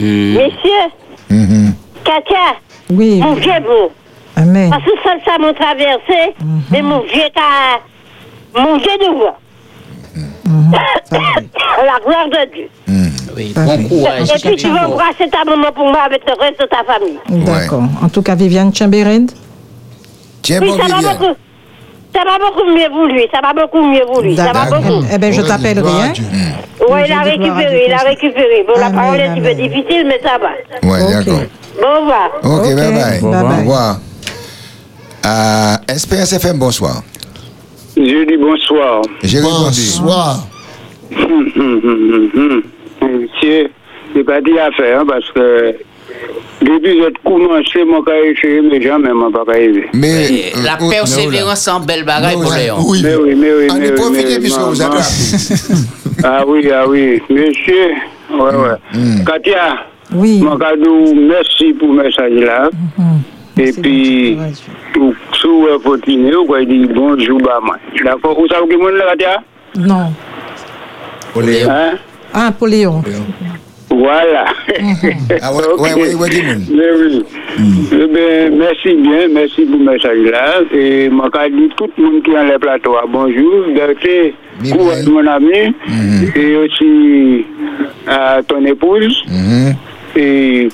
Hmm. Messieurs, Mhm. Katia, Oui. mon vieux beau, Amen. parce que ça, ça m'a traversé, mais mon vieux, t'as, mon vieux de voix. [COUGHS] La gloire de Dieu. Oui, Parfait. bon courage. Et puis tu vas embrasser ta maman pour moi avec le reste de ta famille. D'accord. En tout cas, Viviane Chamberet. Tiens Oui, bon, ça va Viviane. beaucoup. Ça va beaucoup mieux pour lui. Ça va beaucoup mieux pour lui. Ça va beaucoup. Eh bien, je t'appellerai. Hein? Dieu. Oui, il a récupéré, il a Dieu. récupéré. Bon, la parole est un petit peu difficile, mais ça va. Ok. d'accord. Bon, au revoir. Ok, bye bye. Au revoir. Euh, Espérance FM, bonsoir. Je dis bonsoir. J'ai. Bonsoir. [LAUGHS] Monsieur, c'est pas dit à faire hein, parce que depuis que j'ai commencé, mon cas essayé, mais jamais mon pas arrivé. Mais Et La euh, persévérance en belle bagaille pour. Léon. Oui. Mais oui, mais oui, On mais est oui, profité mais- puisque vous ma- avez. [LAUGHS] Ah oui, ah oui. Monsieur, ouais, ouais. Katia, Oui. mon cadeau, merci pour le message là. Dire bonjour, bah, moi. D'accord, vous savez qui est là, Katia? Non. Hein? Ah, pour Léon. Voilà. Ah ouais, Ok. ouais, ouais, ouais, dis-moi. Mais oui. Eh ben, merci bien, merci pour le message là. Et moi, je dis tout le monde qui est dans le plateau, ah, bonjour, Berthe, Bien, courage, bien. mon ami, et aussi à ton épouse, Mhm. et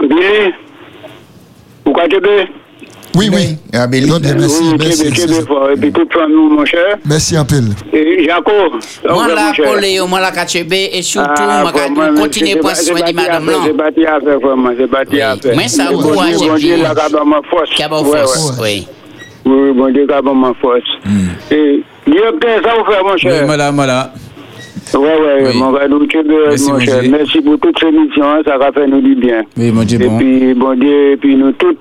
Billy, vous? Oui, oui. Abélie. Non, bien, merci, Oui, merci. Et puis mon cher. Merci un peu. Et Moi la. Poléo, moi la Kachebe et surtout moi c'est pour soin de madame faire, C'est non. bâti à faire, vraiment. C'est bâti à faire. Mais ça Dieu, puis la cabane ma force. Oui. Oui, bon Dieu, cabane ma force. Et, directeur, ça vous fait, mon Oui, cher. voilà, voilà. Ouais, ouais, Oui. mon veux, Merci, mon mon cher. Merci pour toute cette émission, hein, ça va faire nous du bien. Oui, mon Dieu, Et bon. puis, bon Dieu, et puis nous tous,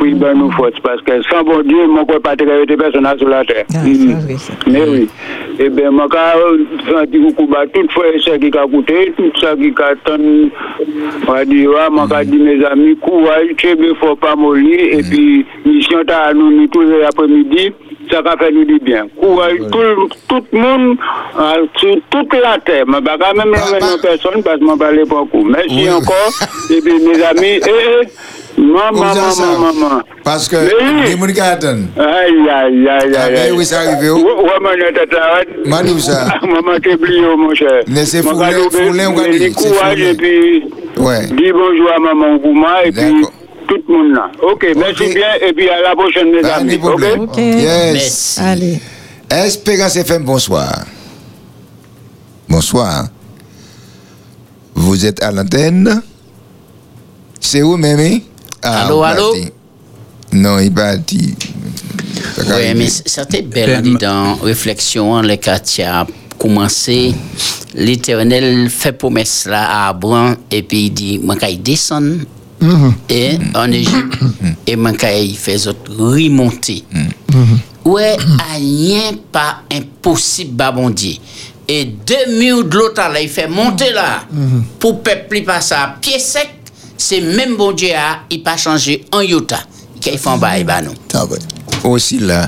puis ben nous force, parce que sans bon Dieu, mon corps pas de personnes sur la terre. Ah, Mhm. ça, oui, ça. Mais oui. Eh bien, moi, quand un petit coucou, bah, tout fois, ça qui a coûté, tout ça qui a attendu, on va dire, ouais, moi, quand dit mes amis, courage, tu ne faut pas mollir, et puis, mission, t'as nous, nous, tous les après-midi, ça va faire nous du bien. Courage, tout, tout le monde, euh, sur toute la terre, mais bah, quand même, Pas- la même personne, parce que moi, parler pas beaucoup. Merci Oui. encore, et puis, mes amis, et, et, maman, Où ça, ça? maman, maman. Parce que oui. les. Aïe, aïe, aïe, Ah, aïe, mais aïe. oui, ça arrive, oh. Ouais, mais tata, Mani où ça? [LAUGHS] Maman t'es oublié, mon cher. Foulin- gars, Foulin, on va dire, courage et puis Ouais. dis bonjour à maman Gouma et puis. Tout le monde là. Ok, merci Ok. bien et puis à la prochaine, mes amis. Ok? Yes. Merci. Allez. Espérance FM, bonsoir. Bonsoir. Vous êtes à l'antenne? C'est où, Mémé Ah, Allô, allô? parti. Non, il parti. Oui, arriver. mais c'était belle dis donc, réflexion, hein, les quartiers commencé. L'Éternel fait promesse là à Abraham et puis il dit, moi quand il descend et en Égypte et moi quand il fait remonter. Ouais, rien pas impossible bon Dieu. Et deux murs de l'autre là, il fait monter là pour peuple passe à pied sec. C'est même bon Dieu il pas changé en Utah. Qu'il fait en bas. Ah ouais. Aussi là.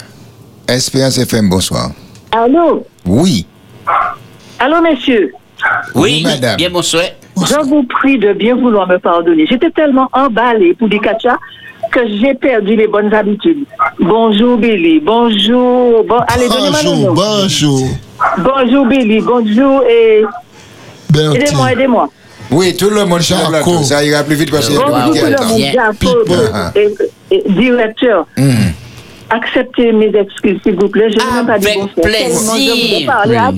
Espérance FM, bonsoir. Allô? Oui. Allô, messieurs Oui, madame. Bien bonsoir. Je vous prie de bien vouloir me pardonner. J'étais tellement emballée pour des Katia que j'ai perdu les bonnes habitudes. Bonjour Billy, bonjour. Bon, allez, Bonjour, bonjour. Bonjour Billy, bonjour et aidez-moi, aidez-moi. Oui, tout le monde Jaco. plateau. Ça ira plus vite parce que Bonjour, Bonjour y tout a le temps. monde, Bien. Jacob, People. et- et- directeur. Mhm. Acceptez mes excuses, s'il vous plaît. Je n'ai même pas dit Avec bonsoir. plaisir. Tellement Je voulais parler à.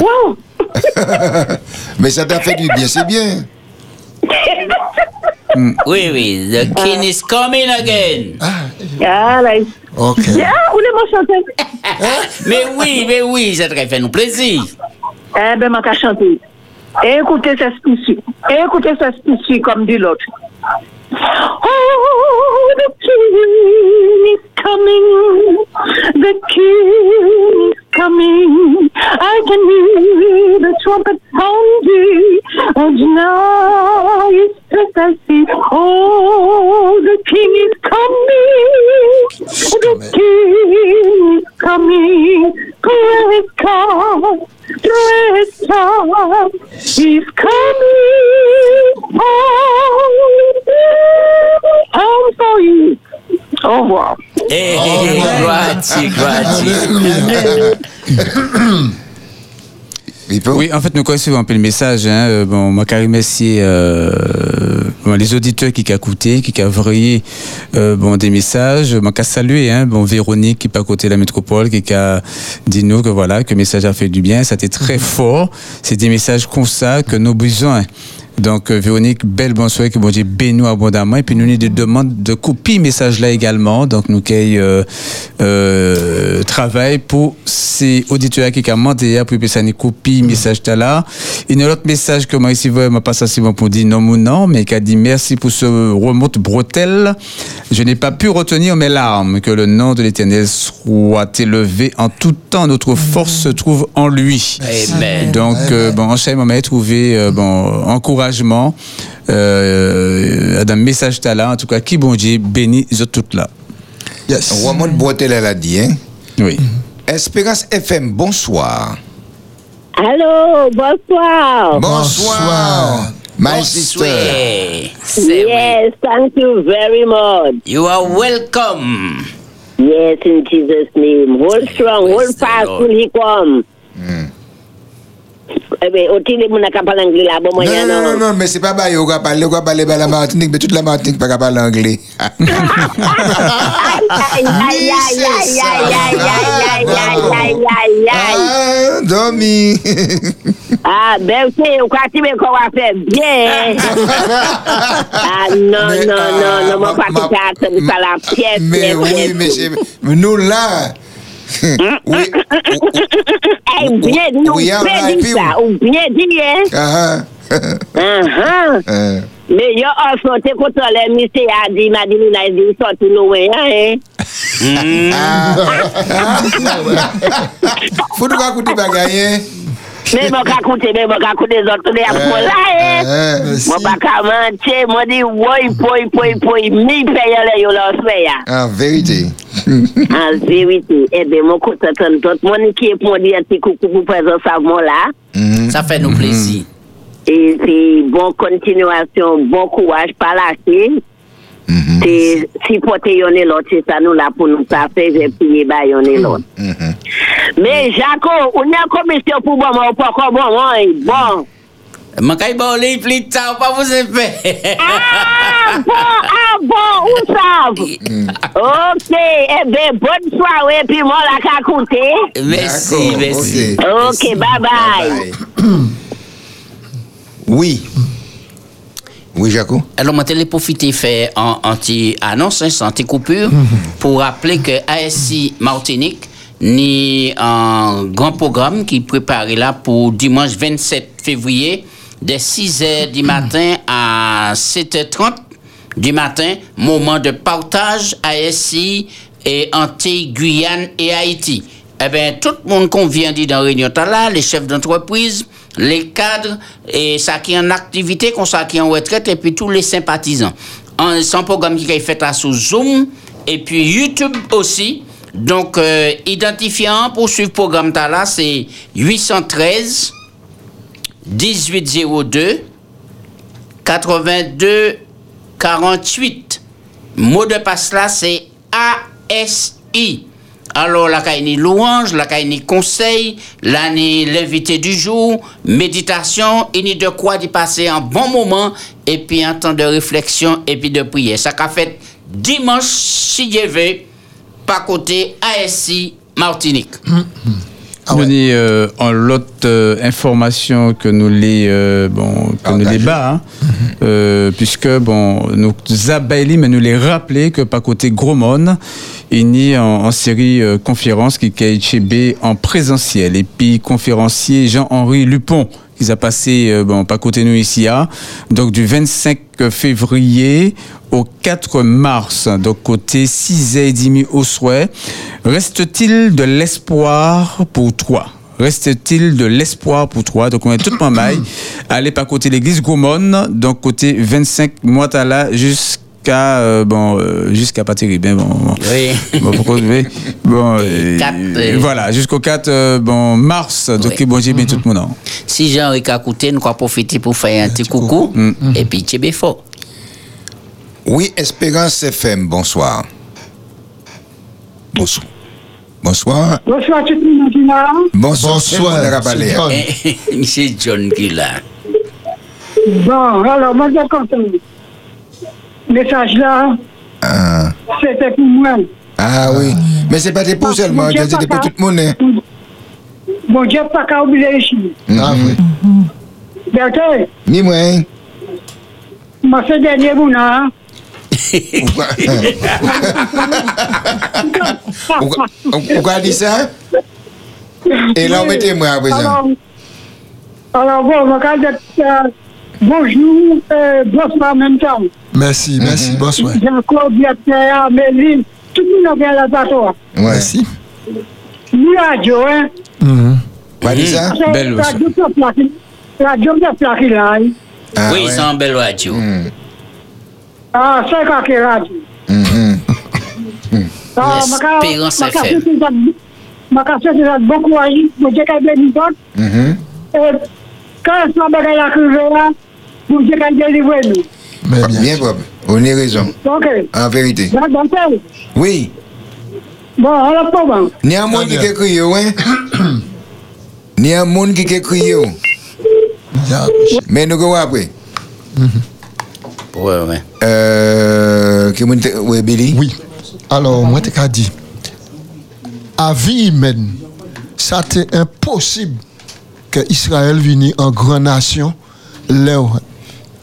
Wow. [LAUGHS] Mais ça t'a fait du bien, c'est bien. [LAUGHS] Oui, oui, the king is coming again. Ah, là, il- Ok. Ah, [LAUGHS] mais oui, mais oui, ça te fait nous plaisir. Eh ben, m'a qu'à chanter. Et écoutez ce spécifique. Et écoutez ce spécifique comme dit l'autre. Oh, the king is coming. The king is coming. I can hear the trumpet sounding. And now it's just I see. Oh, the king is coming. The king is coming. Praise God. Praise God. He's coming home. Home for you. Au revoir. Eh, eh, grazie, grazie. Oui, en fait, nous connaissons un peu le message. Hein. Euh, Bon, moi, quand remercier euh, bon, les auditeurs qui ont écouté, qui ont envoyé euh, bon, des messages. Moi, qu'à saluer, hein, bon, Véronique qui est pas à côté de la métropole, qui a dit nous que voilà, que le message a fait du bien. Ça a été très fort. C'est des messages comme ça que nous besoin. Donc, euh, Véronique, belle bonsoir, que bon Dieu bénisse abondamment. Et puis, nous avons des demandes de copie message là également. Donc, nous avons euh, euh, travail pour ces auditeurs qui ont demandé pour que ça nous copie message là. Il y a un autre message que moi ici, je pas ça souvent pour dire non ou non, mais qui a dit merci pour ce remonte bretelle. Je n'ai pas pu retenir mes larmes. Que le nom de l'éternel soit élevé en tout temps. Notre force se trouve en lui. Amen. Donc, euh, bon, en chaque moment, trouvé euh, bon, encouragement euh, d'un message là, en tout cas, qui bon Dieu bénit toutes là. Yes. Ramon Boitel, elle a dit, hein? Oui. Espérance FM, bonsoir. Allô, bonsoir. Bonsoir. My sister. Bonsoir. C'est oui. Yes, thank you very much. You are welcome. Yes, in Jesus' name. Hold strong, hold fast till he come? Eh bien, au-dessus de mon capable anglais là, bon Non, moyen, non, non, non, mais c'est pas bail, on va parler, on va parler de la Martinique, mais toute la Martinique pas parler anglais. Aïe, aïe, aïe, aïe, aïe, aïe, aïe, aïe, aïe, aïe, aïe, aïe. Ah, Domi. [LAUGHS] Ah, ben, c'est, on croit que qu'on va faire bien? [LAUGHS] Ah, non, non, non, non, tout ça, c'est ça la pièce, Mais pièce, oui, pièce. mais c'est- mais we, ou bien dit ça, ou bien dit, hein? Uh-huh. Me yo osnote kontra le mi se a di madini na di soti lowe ya e. Foutou kakou di bagayen? Men mwen kakoute, men mwen kakoute zot Mwen ap kon la e Mwen baka manche, mwen di woy poy poy poy Mi peyo le yo lan fwe ya. Ah, An verite An verite, ebe mwen koute ton tot Mwen ki ep mwen di ati koukou pou prezo sa mwen la Sa fe nou plezi E si bon kontinuasyon, bon kouaj Palake Mm-hmm. Si pote yon e lot, se sa nou la pou nou pa fe, ve piye ba yon e lot. Mm-hmm. Mm-hmm. Me Jako, ou nan komisyon pou bon, ou pa kon bon, bon. Man kay ba ou le yi plita, ou pa pou se fe. Ah, a, bon, a, ah, bon, ou sav. Mm. Ok, eh ebe, bon soare, pi moun la kakoute. Mersi, eh. mersi. Ok, bye bye. Oui. Oui, Jaco. Alors, moi, je profiter faire un anti-annonce, hein, anti-coupure, [LAUGHS] pour rappeler que ASI Martinique ni un grand programme qui est préparé là pour dimanche 27 février, de 6h du matin à 7h30 du matin, moment de partage ASI et anti-Guyane et Haïti. Eh bien, tout le monde qu'on vient dire dans la réunion là, les chefs d'entreprise, les cadres, et ça qui est en activité, qu'on ça qui est en retraite, et puis tous les sympathisants. C'est un programme qui est fait à sous Zoom, et puis YouTube aussi. Donc, euh, identifiant pour suivre le programme ta là, c'est 813 1802 82 48. Mot de passe là, c'est ASI. Alors, la caïni louange, la caïni conseil, là, ni l'invité du jour, méditation, et ni de quoi d'y passer un bon moment, et puis un temps de réflexion, et puis de prière. Ça qu'a fait dimanche, si Dieu veut, par côté ASI Martinique. Ah ouais. Euh, en l'autre euh, information que nous les euh, bon que nous les bas hein, euh, puisque bon nous abaili mais nous les rappeler que par côté Gromon il y a en, en série euh, conférence qui est HB en présentiel. Et puis conférencier Jean-Henri Lupon qui a passé euh, bon pas côté nous ici hein, donc du 25 février au 4 mars, donc côté 6h30 au souhait. Reste-t-il de l'espoir pour toi? Reste-t-il de l'espoir pour toi? Donc on est tout en maille. Allez par côté l'église Goumon, donc côté 25 mois là jusqu'à euh, bon euh, jusqu'à pas terrible hein, bon, bon. Oui. [LAUGHS] Bon, pourquoi-. Bon, [LAUGHS] euh, Quatre, euh, voilà, jusqu'au 4 euh, bon, mars, donc Oui. bon, j'ai bien tout le monde. Si Jean-Henri a coûté, nous allons profiter pour faire un petit coucou, et puis tu fort. Oui, Espérance FM, bonsoir. Bonsoir. Bonsoir. Bonsoir tout le monde. Bonsoir. Bonsoir. mon Rabalais. [LAUGHS] c'est John. Qui est là. Bon, alors, moi, je content. Message là, Ah. c'était pour moi. Ah oui. Mais c'est pas des pour seulement, c'était pour tout le monde. Bon Dieu, pas qu'à oublier ici. Ah oui. Berthe, Ni moi. hein. moi, c'est dernier bout là. Pourquoi Pourquoi- Pourquoi dit ça? Et là, mettez-moi à présent. Alors, alors bon, moi, quand je euh, bonjour, euh, bonsoir en même temps. Mersi, mersi, bonswen. Janko, Biatea, Melvin, tout moun an gen la zato. Mersi. Ni radyo, eh. Wadiza? Bel wadiza. Radyo mde mhm. plaki lan. Oui, san bel radyo. Ah, se kake radyo. L'espérance FM. Maka se se zat boku aji, mwen jekay blen nipot. Kan san bagay la. Mais ah, bien, bien. On a raison. Ok. En vérité. Oui. Bon, alors comment Il y a un monde qui écrit, oui. Il y a un monde qui écrit. Mais nous avons après. Mm-hmm. Ouais, ouais. Euh, oui, Billy? Oui. Alors, moi, t'ai dit, à vie humaine, ça t'est impossible que Israël vienne en grande nation, là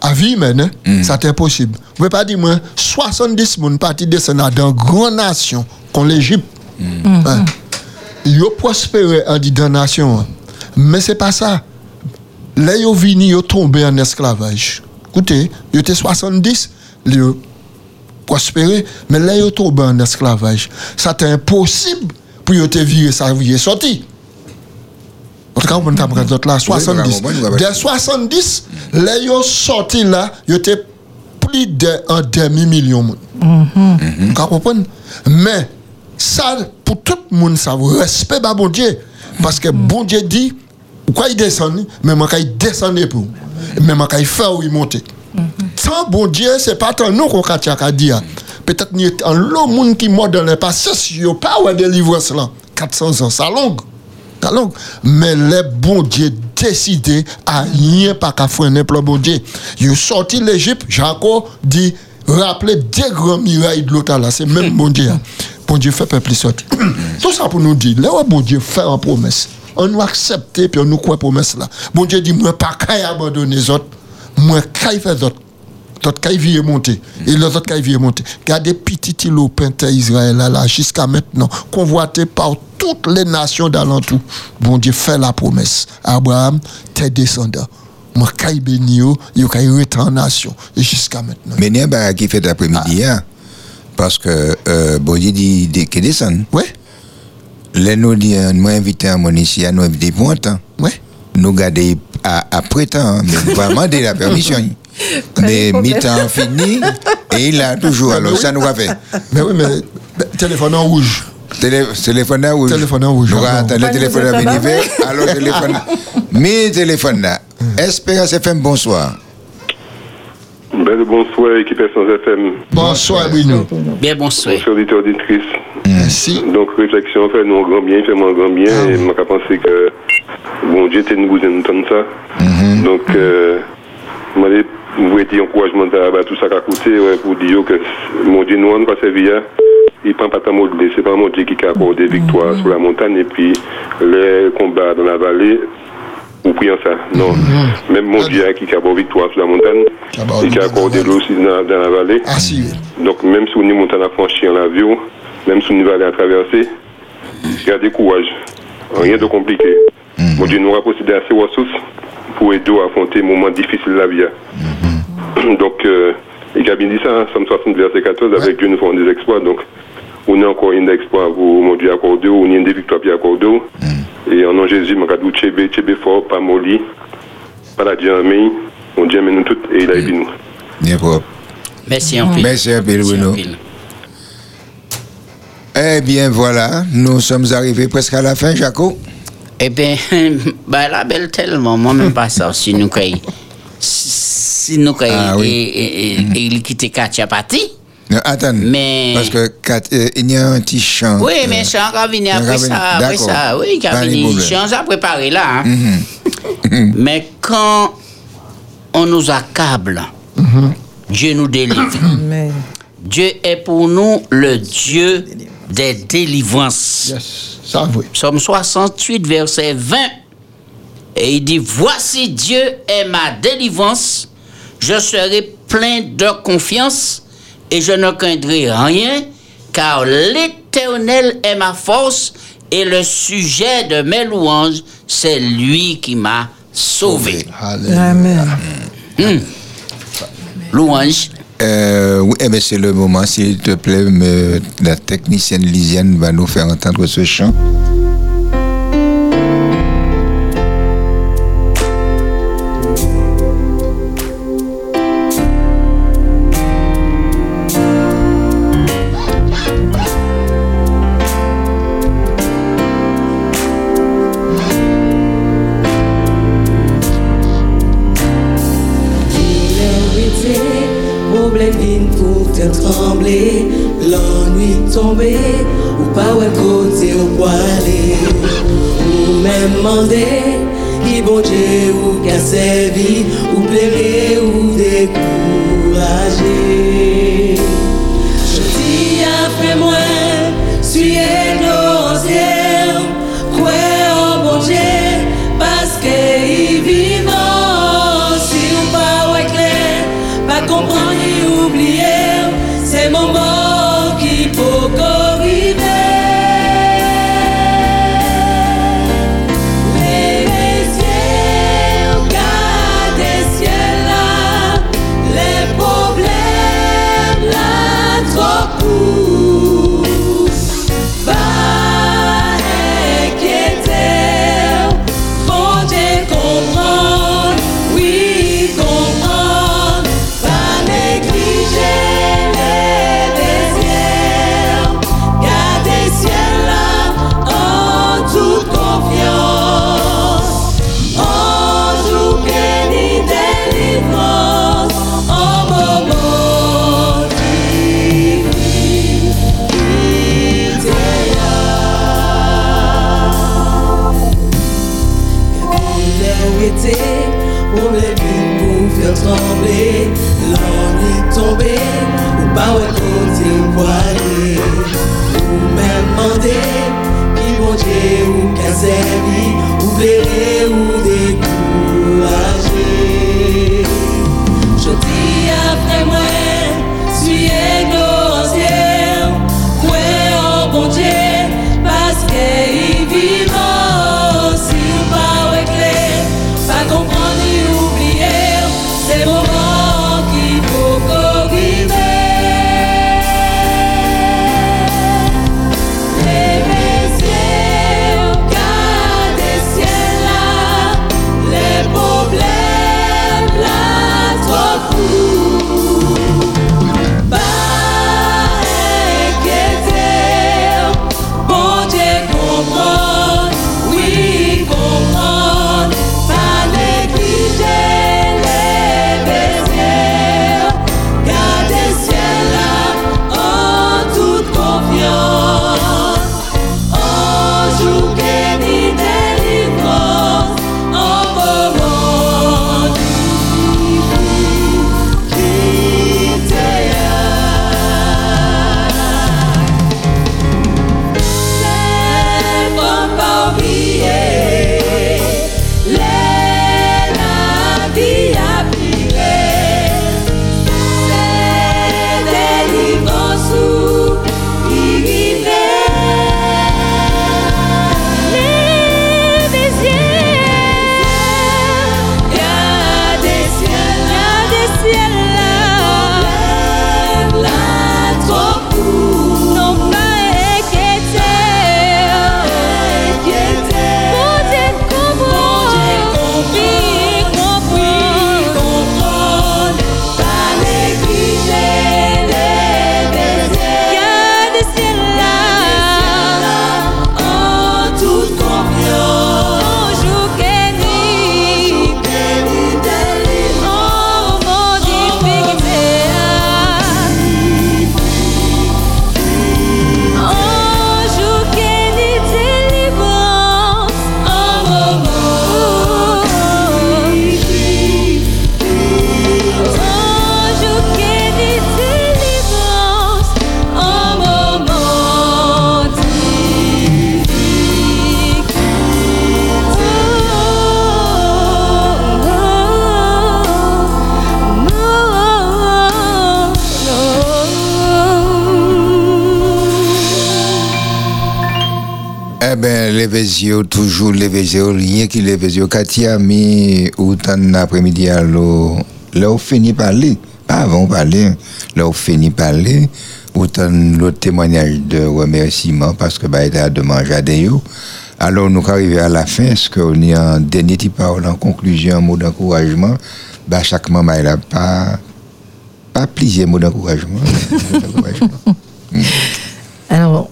à vie humaine, hein, ça c'est impossible. Vous pouvez pas dire, moi, 70 personnes partis descendre dans grande nation, comme l'Égypte. Hein? Ils ont prospéré en dit dans nation. hein. Mais c'est pas ça. Là, ils ont venu, ils ont tombé en esclavage. Écoutez, ils étaient 70, ils ont prospérer, mais là, ils tombent en esclavage. Ça c'est impossible pour te virer ça, virer sorti. En tout cas, on peut comprendre là, 70. comprendre, ouais, ouais. Des 70, là, ils sont sortis là, ils étaient plus d'un demi-million. de monde. Vous comprenez? Mais, ça, pour tout le monde, ça vous respect, bah, bon Dieu. Parce que bon Dieu dit, quoi il descend, mais quand il descend pour mais quand il fait il monte. Sans bon Dieu, c'est pas tant nous qu'on a dit. Peut-être qu'il y a un lot de monde qui mort dans le passé, si il n'y a pas de délivrance là. 400 ans, ça longue. Mais les bon Dieu décidé à rien pas qu'à freiner le bon Dieu. Il sorti de l'Égypte, Jacob dit, rappelez des grands miracles de l'autre là, c'est même [LAUGHS] bon Dieu. hein. Bon Dieu fait peuple sortir. Tout ça pour nous dire, là bon Dieu fait une promesse, on nous accepte puis on nous croit promesse là. Bon Dieu dit, moi pas qu'à abandonner les autres, moi qu'à faire les autres. L'autre qui vient monter. Et l'autre qui vient monter. Gardez petit îlot peintre Israël là, jusqu'à maintenant, convoité par toutes les nations d'alentour. Bon Dieu fait la promesse. Abraham, tes descendants. Moi, quand béni, yo, retourner en nation. Et jusqu'à maintenant. Mais il y a un bagage qui fait l'après-midi, hein, parce que euh, bon Dieu dit dit qu'il descend. Oui. Là, nous dit, euh, nous invité à mon ici, à nous inviter pour un temps. Oui. Nous garder à, après temps, hein, mais nous pas [LAUGHS] demander la permission. Mais mi-temps fini, et il a toujours, alors ça nous va faire. Mais oui, mais téléphone en rouge. Télé, téléphone là rouge. Téléphone en rouge. Nous ah, attendons le téléphone à venir vers, alors téléphone. Mais téléphone là. Espérance FM, bonsoir. Belle bonsoir, équipe Essence FM. Bonsoir, Bruno. Bien, bonsoir. Bonsoir, auditeurs, auditrices. Merci. Donc, réflexion, fait nous un grand bien, fait moi un grand bien. et moi, je pense que, bon Dieu, t'es nous de ça. Donc, euh, moi, je voulais dire encouragement à tout ça qui a coûté, ouais, pour dire que mon Dieu, nous, va servir. Il prend pas ta modelé. C'est pas mon Dieu qui a accordé victoire sur la montagne et puis les combats dans la vallée. Ou priant ça. Non. Même mon Dieu qui a accordé victoire sur la montagne, et qui a accordé l'eau aussi dans, la vallée. Ah. Donc, même si on est montagne à franchir en avion, même si on va aller à traverser, gardez courage. Rien de compliqué. Mon Dieu nous a possédé assez de ressources pour aider à affronter les moments difficiles de la vie. Donc, euh, il a bien dit ça, hein, Somme 60, verset 14, avec Dieu nous ferons des exploits. Donc, on a encore un exploit pour mon Dieu accordé, on a des victoires bien accordées. Et en nom de Jésus, je vais Tchébé, Tchébé fort, pas molli, pas la Dieu mais mon Dieu nous toutes et il a aidé nous. Bien propre. Merci peu. Merci peu, Bruno. Eh bien, voilà, nous sommes arrivés presque à la fin, Jaco. Eh bien, [LAUGHS] bah, la belle tellement, moi même pas ça, si nous caille. Si nous caille, Ah oui. et, et, et, et il quitte Katia Pati. Non, attends, Mais- parce que Kat- euh, il y a un petit chant. Oui, euh, mais venir chant après ça, après ça. Oui, qui a venu. Chant a préparé là. hein. Mhm. Mais quand on nous accable, Dieu nous délivre. Mais Dieu est pour nous le Dieu des délivrances. Ça, oui. Psaume 68, verset 20. Et il dit, voici Dieu est ma délivrance, je serai plein de confiance et je ne craindrai rien, car l'Éternel est ma force et le sujet de mes louanges, c'est lui qui m'a sauvé. Amen. Hum. Louange. Euh, oui, eh bien, c'est le moment, s'il te plaît, la technicienne Lisiane va nous faire entendre ce chant. yeux, toujours lever les yeux, rien qui lever les yeux. Katia, mais autant d'après-midi, alors, là, on finit par parler. Pas avant parler, là, on finit par parler. Autant le témoignage de remerciement parce que, bah, il a demandé à des Alors, nous arrivons à la fin, ce qu'on est en dernier petit parole, en conclusion, un mot d'encouragement? Bah, chaque maman, elle a pas, pas plusieurs mots d'encouragement. [LAUGHS] [LAUGHS] Hmm. Alors,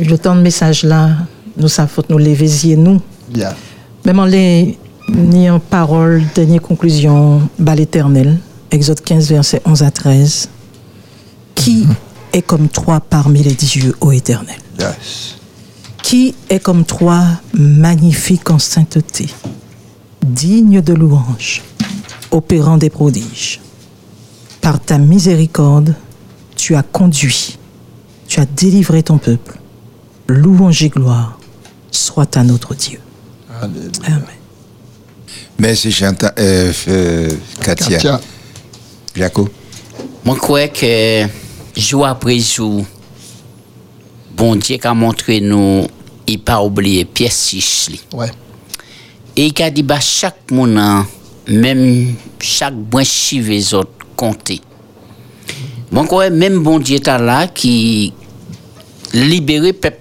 je tends le message là nous sa faute nous lever nous. Yeah. Même en les ni en parole, dernière conclusion, bal éternel, Exode 15, verset 11 à 13. Qui mm-hmm. est comme toi parmi les dieux, ô éternel? Yes. Qui est comme toi magnifique en sainteté, digne de louange, opérant des prodiges? Par ta miséricorde, tu as conduit, tu as délivré ton peuple. Louange et gloire soit à notre Dieu. Amen. Merci Chantal, euh, euh, Katia. Katia. Jaco. Moi, je crois que jour après jour, bon Dieu a montré nous, il pas oublié pièce six. Ouais. Et il a dit, bah, chaque monde, même chaque bon chive les autres, compter. Bon, quoi, même bon Dieu là qui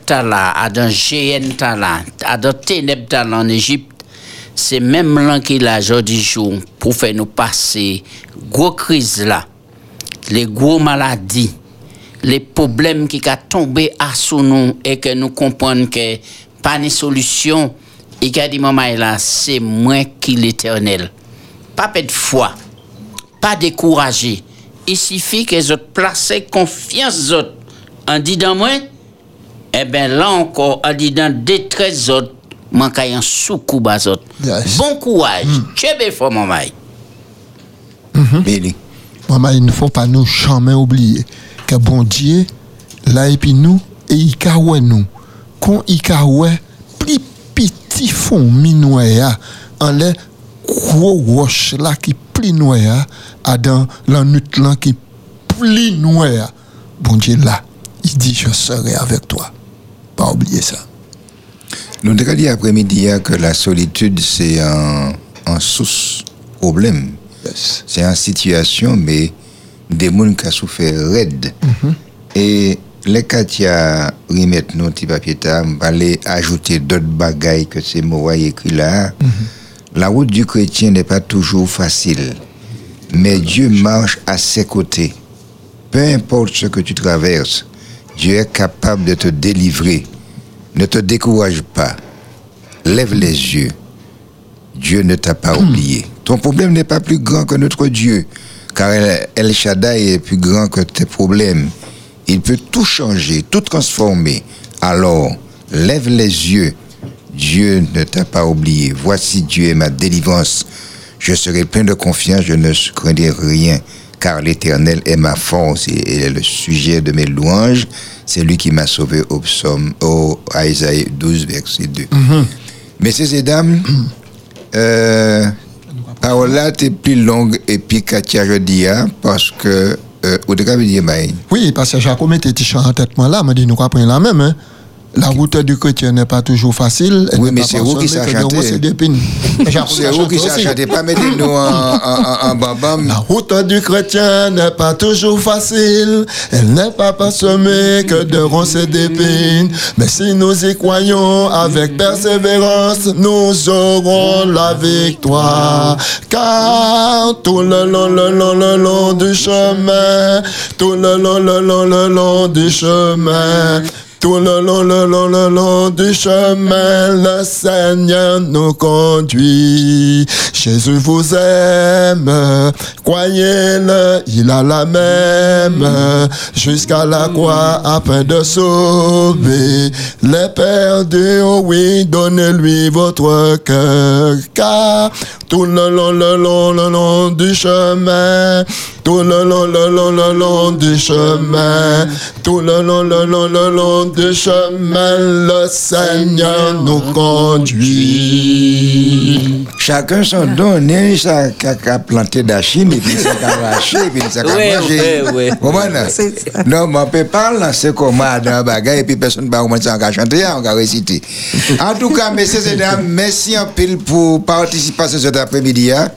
t'a là, à dans GN t'a là, à dans en Égypte, c'est même là qu'il a aujourd'hui jour pour faire nous passer gros crise là, les gros maladies, les problèmes qui ont tombé à sous nous et que nous comprenons que pas de solution. Et qu'il a dit, maman, là, c'est moi qui l'éternel. Pas de foi, pas découragé. Il suffit que autres placent confiance. En dit dans moi, eh bien là encore, en dit dans détresse autres, manque un soukou autres. Yes. Bon courage. Tu es fort, maman. Maman, il ne faut pas nous jamais oublier que bon Dieu, là et puis nous, et il kawe nous. Quand il kawe, plus petit fond minoya, en les gros roche là qui pli noya, à dans la nuit là qui pli noya. Bon Dieu là, il dit je serai avec toi. Pas oublier ça. Nous avons dit après-midi que la solitude, c'est un, un sous-problème. Yes. C'est une situation, mais des gens qui ont souffert raide. Et les Katia remettent nos petits papiers, on va ajouter d'autres bagailles que ces mots écrits là. La route du chrétien n'est pas toujours facile, mais Dieu marche à ses côtés. Peu importe ce que tu traverses, Dieu est capable de te délivrer. Ne te décourage pas. Lève les yeux. Dieu ne t'a pas oublié. Ton problème n'est pas plus grand que notre Dieu, car El, El Shaddai est plus grand que tes problèmes. Il peut tout changer, tout transformer. Alors, lève les yeux. Dieu ne t'a pas oublié. Voici Dieu est ma délivrance. Je serai plein de confiance, je ne craindrai rien, car l'Éternel est ma force et il est le sujet de mes louanges. C'est lui qui m'a sauvé au psaume, au Isaïe 12, verset 2. Messieurs et dames, euh, parole là est plus longue et puis Katia hein, parce que euh, au bah, Oui, parce que Jacob chant en tête moi là, m'a dit nous comprenons la même. Hein. La route du chrétien n'est pas toujours facile. elle Oui, mais c'est vous qui. [LAUGHS] Jacob c'est vous qui chanter, pas mettre [LAUGHS] nous en, en, en, en bam-bam. La route du chrétien n'est pas toujours facile. Elle n'est pas parsemée que de ronces et d'épines. Mais si nous y croyons avec persévérance, nous aurons la victoire. Car tout le long, le long, le long du chemin, tout le long, le long, le long du chemin, tout le long, le long, le long du chemin, le Seigneur nous conduit. Jésus vous aime, croyez-le, il a la même, jusqu'à la croix afin de sauver les perdus. Oh oui, donnez-lui votre cœur, car tout le long, le long, le long du chemin, tout le long, le long, le long du chemin, tout le long, le long, le long du chemin, le Seigneur nous conduit. Chacun son don, né, ça a planté d'achine, et puis ça [LAUGHS] a arraché, et puis ça a Ouais, mangé. comprenez? C'est ça. Non, mais on peut pas lancer comme ça dans un bagage, et puis personne ne va commencer à chanter, on va réciter. En tout cas, messieurs et dames, merci en pile pour participer à cet après-midi. hein.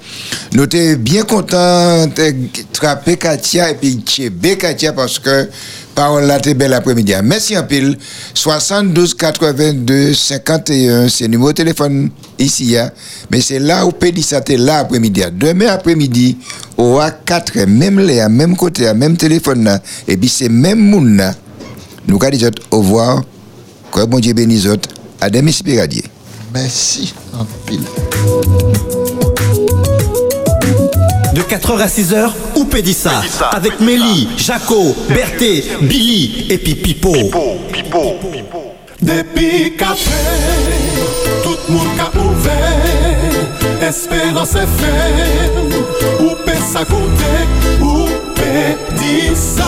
Nous sommes bien contents de trapper Katia et puis Tchébé Katia parce que parole là, belle après-midi. hein. Merci en pile. 72 82 51, c'est le numéro de téléphone ici. hein. Mais c'est là où Pédi ça t'es là après-midi. hein. Demain après-midi, au A4, même les, à même côté, même téléphone là. Et puis c'est même monde là. Nous allons dire au revoir. Que bon Dieu bénisse. À demain. Merci en pile. De 4h à 6h, où Pédissa Avec Mélie, Jaco, Berthé, Billy et puis Pipo. Depuis café, tout le monde a ouvert. Espérance FM, ou peut ça goûter, ou ça.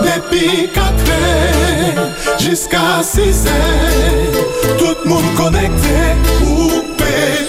Depuis 4 heures jusqu'à 6 heures, tout le monde connecté, ou peut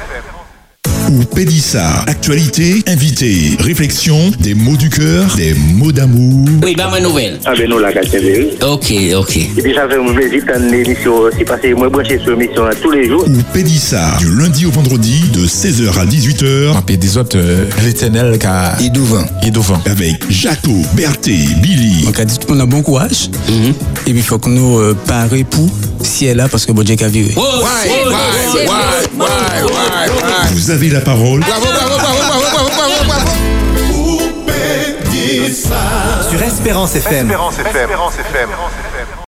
Ou Pédissa, actualité, invité, réflexion, des mots du cœur, des mots d'amour. Oui, bah, ma nouvelle. Ah ben nous la. Ok, ok. Et puis ça fait un plaisir une émission aussi parce que moi branché sur l'émission tous les jours. Ou Pédissa, du lundi au vendredi, de 16h à 18h. Et des autres, euh, l'éternel qui a. Idouvant. Idouvant. Avec Jaco, Berthé, Billy. Donc, a dit tout le monde a bon courage. Et puis, il faut que nous euh, parions pour si elle est là parce que bon Dieu a viré. Vous avez la parole. Bravo, bravo, bravo, bravo, bravo, bravo, bravo. Ou peut dire ça. Sur Espérance FM. Espérance FM.